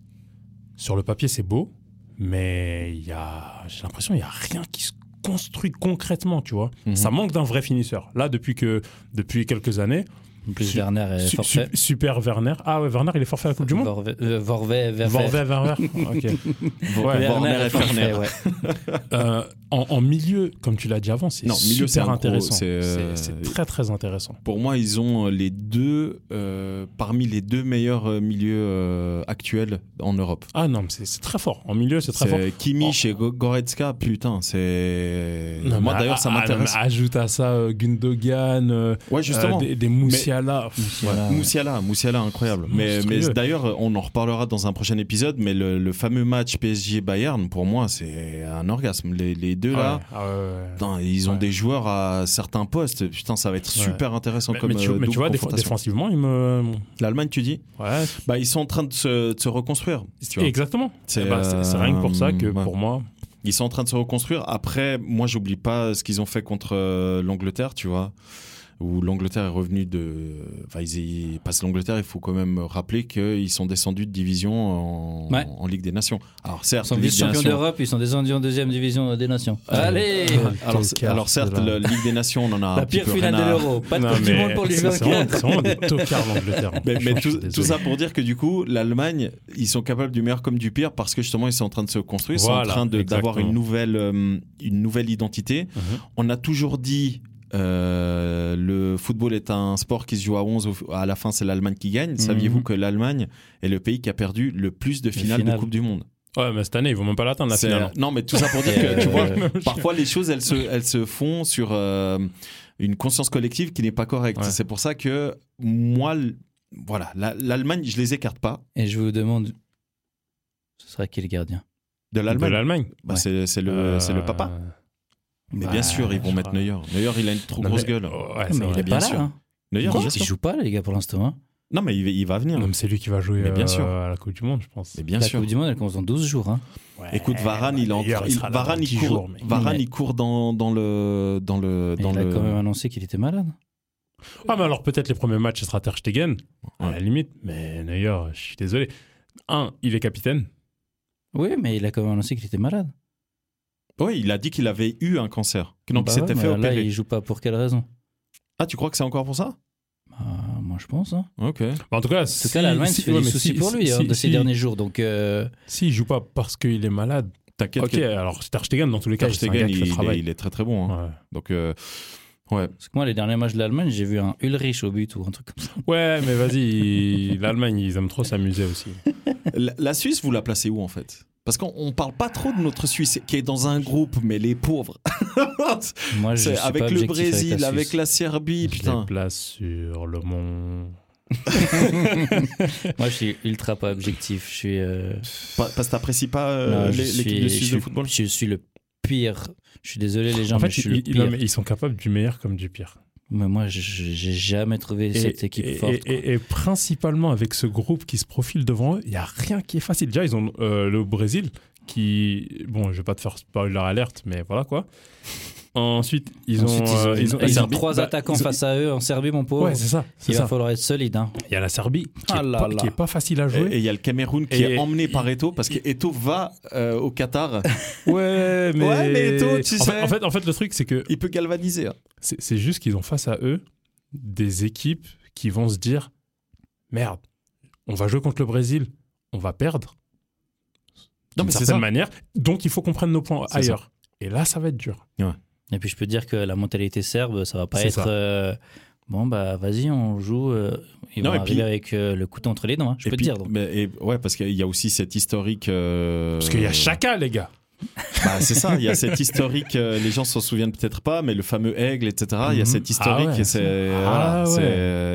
sur le papier, c'est beau, mais il y a, j'ai l'impression qu'il n'y a rien qui se construit concrètement, tu vois. Mhm. Ça manque d'un vrai finisseur. Là, depuis, que, depuis quelques années, plus, Werner est forfait. super Werner. Ah ouais, Werner, il est forfait à la Coupe du Monde Vorvet, Werner. Vorvet, Werner. ok. Werner est forfait, ouais. euh, en, milieu, comme tu l'as dit avant, c'est super intéressant. Euh, c'est très très intéressant. Pour moi, ils ont les deux, euh, parmi les deux meilleurs euh, milieux actuels en Europe. Ah non, c'est très fort. En milieu, c'est très fort. Kimmich et Goretzka, putain, c'est. Moi d'ailleurs, ça m'intéresse. Ajoute à ça Gundogan, ouais, justement. des, des Moussiala. Moussiala. Moussiala, incroyable. Mais, mais d'ailleurs, on en reparlera dans un prochain épisode, mais le, fameux match PSG-Bayern, pour moi, c'est un orgasme. Les, les deux là. Ah ils ont des joueurs à certains postes. Putain, ça va être super intéressant comme. Mais tu, mais tu vois, défensivement, ils me. L'Allemagne, tu dis Ouais. Bah, ils sont en train de se, de se reconstruire. Exactement. C'est eh ben, rien que pour ça que pour moi. Ils sont en train de se reconstruire. Après, moi, j'oublie pas ce qu'ils ont fait contre euh, l'Angleterre, tu vois où l'Angleterre est revenue de. Enfin, ils, passent l'Angleterre, il faut quand même rappeler qu'ils sont descendus de division en, Ligue des Nations. Alors, certes. Ils sont vice-champions d'Europe, ils sont descendus en deuxième division des Nations. Allez alors, alors, certes, la Ligue des Nations, on en a. La pire finale de l'Euro. Pas de Coupe du Monde pour les C'est vraiment des tocards l'Angleterre. Mais, mais tout, tout, ça pour dire que du coup, l'Allemagne, ils sont capables du meilleur comme du pire parce que justement, ils sont en train de se construire, ils sont en train d'avoir une nouvelle, euh, une nouvelle identité. Mhm. On a toujours dit euh, le football est un sport qui se joue à 11. À la fin, c'est l'Allemagne qui gagne. Mhm. Saviez-vous que l'Allemagne est le pays qui a perdu le plus de finales de Coupe du Monde? Ouais, mais cette année, ils vont même pas l'atteindre la finale. Non, mais tout ça pour dire que, tu vois, parfois les choses, elles se, elles se font sur euh, une conscience collective qui n'est pas correcte. C'est pour ça que moi, voilà, l'Allemagne, je les écarte pas. Et je vous demande, ce sera qui le gardien? De l'Allemagne De l'Allemagne bah, C'est le, le papa. Mais bien sûr, ils vont mettre Neuer. Neuer, il a une trop grosse gueule. Ouais, mais il est bien pas sûr. là. Hein. Neuer, il joue pas, les gars, pour l'instant. Hein. Non, mais il, va venir. c'est lui qui va jouer bien sûr. à la Coupe du Monde, je pense. bien la sûr. Coupe du Monde, elle commence dans 12 jours. Hein. Écoute, Varane, il, il, Varane, il court, Varane, il court dans, dans le. Dans le dans il a quand même annoncé qu'il était malade. Ah, mais alors peut-être les premiers matchs, ce sera Ter Stegen, à la limite. Mais d'ailleurs, je suis désolé. Un, il est capitaine. Oui, mais il a quand même annoncé qu'il était malade. Oui, il a dit qu'il avait eu un cancer. Donc bah s'était fait opérer. Là, il joue pas pour quelle raison? Ah, tu crois que c'est encore pour ça? Bah, moi, je pense. Hein. Ok. Bah, en tout cas, en tout cas l'Allemagne si, fait des soucis pour lui hein, de ces derniers jours. Donc, euh... s'il joue pas parce qu'il est malade, t'inquiète. Ok, alors Ter Stegen, dans tous les cas, Stegen, il, il, est très très bon. Hein. Donc, euh, ouais. Parce que moi, les derniers matchs de l'Allemagne, j'ai vu un Ulrich au but ou un truc comme ça. Ouais, mais vas-y, l'Allemagne, ils aiment trop s'amuser aussi. La, la Suisse, vous la placez où en fait? Parce qu'on parle pas trop de notre Suisse qui est dans un groupe, mais les pauvres. Moi, je suis avec le Brésil, avec la, Serbie, je putain. Les place sur le mont. Moi, je suis ultra pas objectif. Je suis. Euh... parce que t'apprécies pas euh, l'équipe de Suisse de football? Je suis le pire. Je suis désolé les gens, en fait, mais je suis le pire. ils sont capables du meilleur comme du pire. Mais moi, j'ai jamais trouvé cette équipe forte. Et, principalement avec ce groupe qui se profile devant eux, il n'y a rien qui est facile. Déjà, ils ont euh, le Brésil qui. Bon, je vais pas te faire spoiler leur alerte, mais voilà quoi. Ensuite, ils ont, euh, ils, ont, trois bah, attaquants face à eux en Serbie, mon pauvre. Ouais, c'est ça. Il va falloir être solide. Hein. Il y a la Serbie qui, ah est, pas, qui est, pas, facile à jouer. Et il y a le Cameroun qui est emmené par Eto parce que Eto va euh, au Qatar. ouais, mais. Ouais, mais Eto, tu en sais. Fait, en, fait, en fait, le truc, c'est que. Il peut galvaniser. Hein. C'est juste qu'ils ont face à eux des équipes qui vont se dire merde, on va jouer contre le Brésil, on va perdre. D'une certaine manière. Donc il faut qu'on prenne nos points ailleurs. Et là, ça va être dur. Ouais. Et puis je peux dire que la mentalité serbe, ça va pas être euh, bon bah vas-y on joue. Euh, ils vont arriver avec euh, le couteau entre les dents. Hein, je peux te dire. Mais, ouais parce qu'il y a aussi cette historique. Parce qu'il y a Chaka les gars. Bah, c'est ça, il y a cette historique, les gens s'en souviennent peut-être pas, mais le fameux aigle, etc. Il y a mhm. cette ah historique et c'est, ah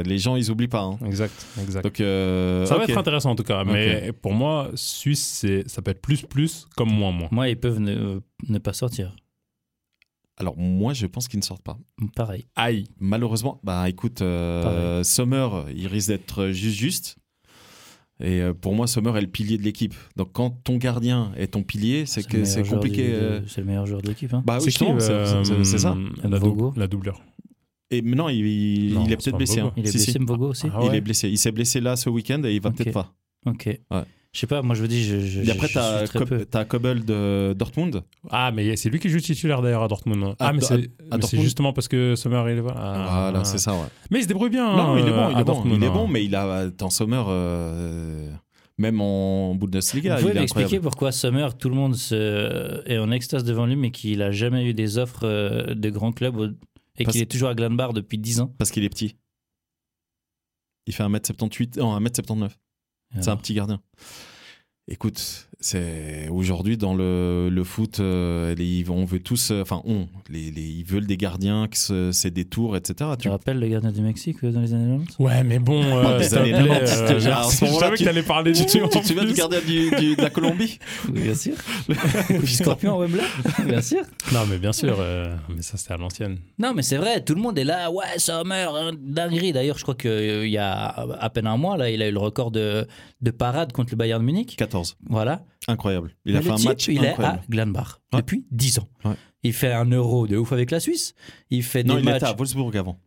les gens ils oublient pas. Hein. Exact, exact. Donc, ça va être intéressant en tout cas, mais pour moi, Suisse, ça peut être plus plus comme moins moins. Moi, ils peuvent ne pas sortir. Alors moi, je pense qu'ils ne sortent pas. Pareil. Aïe. Malheureusement, bah écoute, euh, Sommer, il risque d'être juste juste. Et euh, pour moi, Sommer est le pilier de l'équipe. Donc quand ton gardien est ton pilier, c'est que c'est compliqué. Euh. C'est le meilleur joueur de l'équipe. Hein. Bah oui, c'est ça. La, la doubleur. Et non, il, il, est peut-être blessé. Hein. Il est blessé, Mvogo aussi. Ah il est blessé. Il s'est blessé là ce week-end et il va peut-être pas. Ok. Ouais. Je sais pas, moi je veux dire, je. je et après, t'as as Kobel de Dortmund. Ah, mais c'est lui qui joue titulaire d'ailleurs à Dortmund. Ah, mais c'est justement parce que Sommer il est voilà. voilà, c'est ça, ouais. Mais il se débrouille bien. Non, il est bon, il est bon, il est bon, mais il a. Tant Sommer. Euh, même en Bundesliga. Vous pouvez m'expliquer pourquoi Sommer, tout le monde se... est en extase devant lui, mais qu'il a jamais eu des offres euh, de grands clubs et qu'il est toujours à Glanbar depuis 10 ans? Parce qu'il est petit. Il fait 1m78, non, 1m79. C'est un petit gardien. Écoute, c'est aujourd'hui dans le, le foot, euh, on veut tous, euh, enfin on, les, les, ils veulent des gardiens, que c'est des tours, etc. Tu te rappelles le gardien du Mexique euh, dans les années 90 Ouais, mais bon, euh, des années 90. je savais que t'allais parler du Tu te souviens du gardien du, de la Colombie? Oui, bien sûr. Scorpion en Wembley, bien sûr. Non, mais bien sûr, mais ça c'était à l'ancienne. Non, mais c'est vrai, tout le monde est là, ouais, Sommer, hein, dinguerie. D'ailleurs, je crois qu'il y a à peine un mois, là, il a eu le record de, de parade contre le Bayern Munich. 14. Voilà. Incroyable. Il a fait un match il est à Gladbach depuis 10 ans. Il fait un euro de ouf avec la Suisse. Il fait non, des il matchs... était à Wolfsburg avant.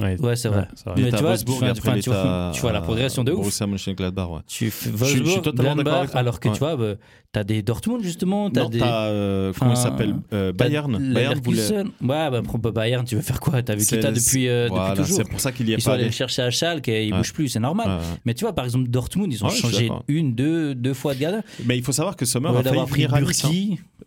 Ouais, c'est vrai. Mais tu vois, tu, tu, vois la progression de ouf. Borussia Mönchengladbach, ouais. Tu fais Wolfsburg, je, suis totalement d'accord avec alors que tu vois, bah, t'as des Dortmund justement, t'as des. Euh, comment il s'appelle euh, Bayern. Bayern voulait. Ouais, bah Bayern, tu veux faire quoi? T'as vu qu'il t'a depuis euh, depuis toujours. C'est pour ça qu'il y est pas. Ils sont allés le chercher à Schalke et ils bougent plus, c'est normal. Mais tu vois, par exemple Dortmund, ils ont changé une, deux, deux fois de gardien. Mais il faut savoir que Sommer a failli venir à Nice.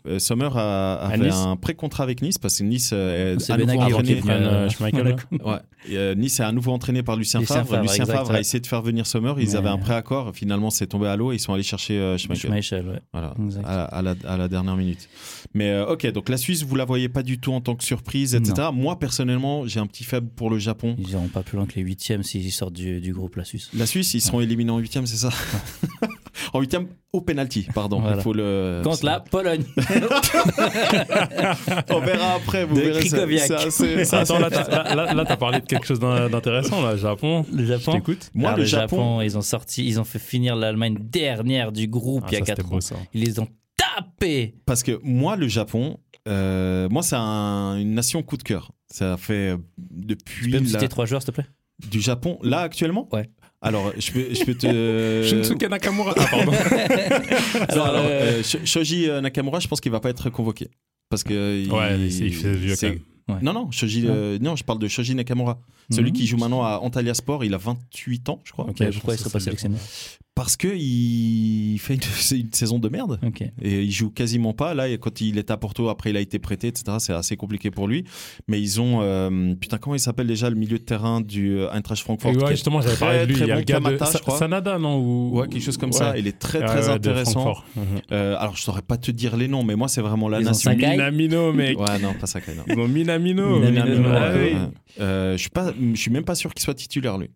Hein. Sommer a fait un pré-contrat avec Nice parce que Nice est à nouveau entraîné. Nice est à nouveau entraîné par Lucien Favre. Lucien Favre a essayé de faire venir Sommer. Ils avaient un préaccord. Finalement, c'est tombé à l'eau et ils sont allés chercher Schmeichel. Voilà, à la, à, la, dernière minute. Mais euh, ok, donc la Suisse, vous la voyez pas du tout en tant que surprise, etc. Moi, personnellement, j'ai un petit faible pour le Japon. Ils iront pas plus loin que les huitièmes s'ils sortent du, du, groupe, la Suisse. La Suisse, ils seront éliminés en huitièmes, c'est ça? En huitième au penalty, pardon. Il faut le. Contre la Pologne. On verra après. Vous verrez. Ça, Attends, là, t'as parlé de quelque chose d'intéressant, là. Japon. Le Japon. Je t'écoute. Moi, le, Japon, ils ont sorti, ils ont fait finir l'Allemagne dernière du groupe ah, il y a 4 ans. Ils les ont tapés. Parce que moi, le Japon, euh, moi, c'est une nation coup de cœur. Ça fait depuis. Tu peux me citer trois joueurs, s'il te plaît? Du Japon, là actuellement? Ouais. Alors, je peux, je peux te. Shunsuke Nakamura. Ah, pardon. alors, euh, Shoji Nakamura, je pense qu'il va pas être convoqué. Parce que. Ouais, il, fait vieux quand même. Ouais. Non, non, Shoji, non, je parle de Shoji Nakamura. Celui mhm. qui joue maintenant à Antalya Sport, il a 28 ans, je crois. Ok, pourquoi il serait pas sélectionné parce que il fait une, saison de merde et il joue quasiment pas. Là, quand il est à Porto, après il a été prêté, etc. C'est assez compliqué pour lui. Mais ils ont euh, putain comment il s'appelle déjà le milieu de terrain du euh, Eintracht Francfort. Ouais, justement, j'avais parlé de lui. il y a le gars de Sanada, non ou... Ouais, quelque chose comme ça. Il est très très intéressant. Mhm. Euh, alors je saurais pas te dire les noms, mais moi c'est vraiment la nation. Minamino, mec. Ouais, non, pas Sakai. Non. Minamino. Minamino. je suis pas, je suis même pas sûr qu'il soit titulaire lui.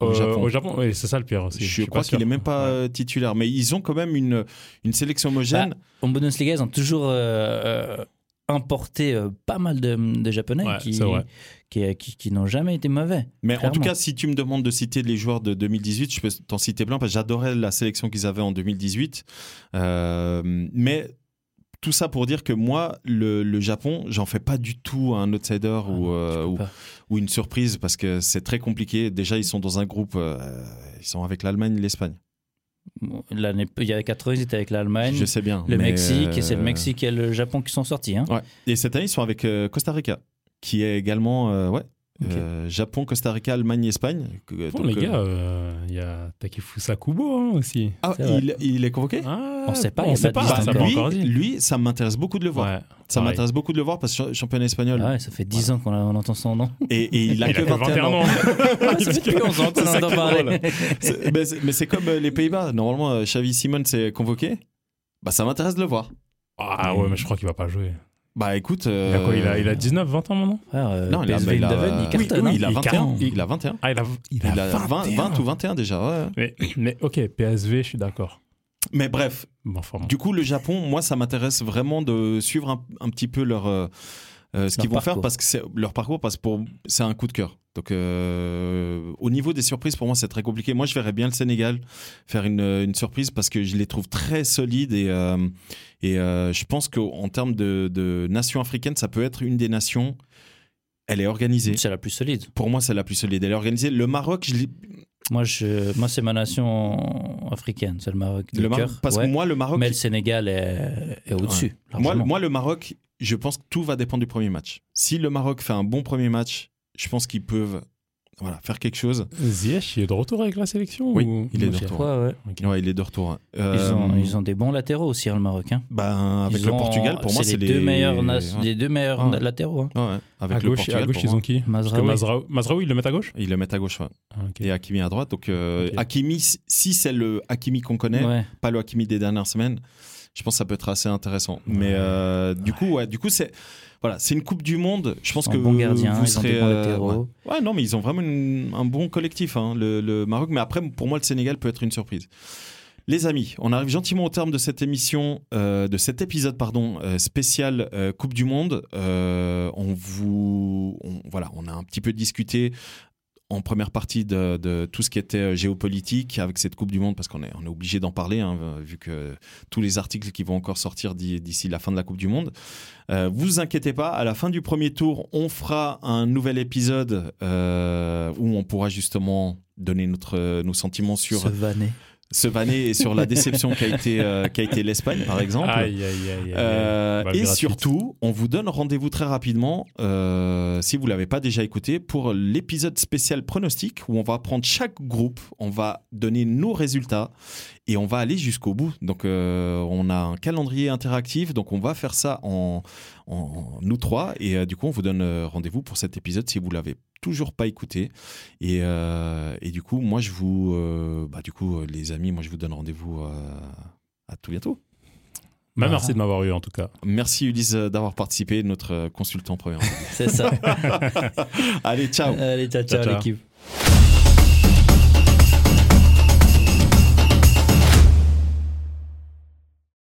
Au Japon. Au Japon, oui, c'est ça le pire aussi. Je, crois qu'il n'est même pas euh, titulaire, mais ils ont quand même une, une sélection homogène. Bah, en Bundesliga, ils ont toujours euh, euh, importé pas mal de, de Japonais qui, qui, qui, qui n'ont jamais été mauvais. Mais en tout cas, si tu me demandes de citer les joueurs de 2018, je peux t'en citer plein parce que j'adorais la sélection qu'ils avaient en 2018. mais tout ça pour dire que moi, le, Japon, j'en fais pas du tout un outsider ah ou, ou, ou une surprise parce que c'est très compliqué. Déjà, ils sont dans un groupe, euh, ils sont avec l'Allemagne et l'Espagne. il y a 80, ils étaient avec l'Allemagne. Je sais bien. Le Mexique, et c'est le euh, Mexique et le Japon qui sont sortis. Hein. Ouais. Et cette année, ils sont avec euh, Costa Rica, qui est également ouais, euh, Japon, Costa Rica, Allemagne, Espagne. Bon, les gars, euh, il y a Takefusa Kubo hein, aussi. Ah, il, est convoqué ah, On sait pas, on sait pas. Ça lui, lui, ça m'intéresse beaucoup de le voir. ça m'intéresse beaucoup de le voir parce que championnat espagnol. Ah ouais, ça fait 10 ans qu'on entend son nom. Et, et il a que 21, ans. ça fait plus 11 ans qu'on entend parler. Mais c'est comme euh, les Pays-Bas. Normalement, Xavi Simon s'est convoqué. Bah, ça m'intéresse de le voir. Ah ouais, mais je crois qu'il va pas jouer. Bah écoute. Il, a quoi, il, a, il a 19, 20 ans maintenant? Euh, Non, il a, il, a, il, cartonne, oui, il, a 21. Il a 21. Ah, il a, il a, 20, 20, ou 21 déjà. Ouais. Mais, mais ok, PSV, je suis d'accord. Mais bref, bon, du coup, le Japon, moi, ça m'intéresse vraiment de suivre un, un petit peu leur. Euh, ce qu'ils vont faire parce que c'est leur parcours parce que pour c'est un coup de cœur. Donc euh, au niveau des surprises pour moi c'est très compliqué. Moi je verrais bien le Sénégal faire une, une surprise parce que je les trouve très solides et euh, et je pense qu'en termes de, de nation africaine ça peut être une des nations. Elle est organisée. C'est la plus solide. Pour moi c'est la plus solide. Elle est organisée. Le Maroc je moi, je, moi c'est ma nation africaine, c'est le Maroc. Le Maroc parce que moi, le Maroc. Mais le Sénégal est, est au-dessus. Moi, moi, le Maroc, je pense que tout va dépendre du premier match. Si le Maroc fait un bon premier match, je pense qu'ils peuvent voilà, faire quelque chose. Ziyech, il est de retour avec la sélection Oui, il est de retour. ouais. il est de retour. Euh, ils, ont, des bons latéraux aussi, hein, le Maroc. Hein. Ben, avec le Portugal, pour moi, c'est les, deux meilleurs, les deux meilleurs latéraux. Hein. Avec à le gauche, Portugal, à gauche ils ont qui? Mazraoui. Mazraoui, ils le mettent à gauche? Ils le mettent à gauche, ouais. Ah, Et Hakimi à droite. Donc, euh, Hakimi, si c'est le Hakimi qu'on connaît, pas le Hakimi des dernières semaines, je pense que ça peut être assez intéressant. Mais euh, du coup, ouais, du coup, c'est voilà, c'est une Coupe du Monde. Je pense que bon gardien, vous serez. Euh, ouais. non, mais ils ont vraiment un bon collectif, hein, le, Maroc. Mais après, pour moi, le Sénégal peut être une surprise. Les amis, on arrive gentiment au terme de cette émission, euh, de cet épisode pardon spécial Coupe du Monde. on vous, voilà, on a un petit peu discuté en première partie de, tout ce qui était euh, géopolitique avec cette Coupe du Monde, parce qu'on est, obligé d'en parler, hein, vu que tous les articles qui vont encore sortir d'ici la fin de la Coupe du Monde. Euh, vous inquiétez pas, à la fin du premier tour, on fera un nouvel épisode euh, où on pourra justement donner notre, nos sentiments sur... Se vanner se vanner sur la déception qu'a été, euh, été l'Espagne, par exemple. Euh, et surtout, on vous donne rendez-vous très rapidement, euh, si vous ne l'avez pas déjà écouté, pour l'épisode spécial pronostic, où on va prendre chaque groupe, on va donner nos résultats et on va aller jusqu'au bout. Donc, on a un calendrier interactif, donc on va faire ça en, en nous trois. Et du coup, on vous donne rendez-vous pour cet épisode si vous l'avez toujours pas écouté. Et, euh, et du coup, moi, je vous, euh, bah, du coup, euh, les amis, moi, je vous donne rendez-vous à tout bientôt. Bah, merci de m'avoir eu en tout cas. Merci Ulysse d'avoir participé, notre consultant premier. C'est ça. Allez, ciao. Allez, ciao, ciao, ciao. l'équipe.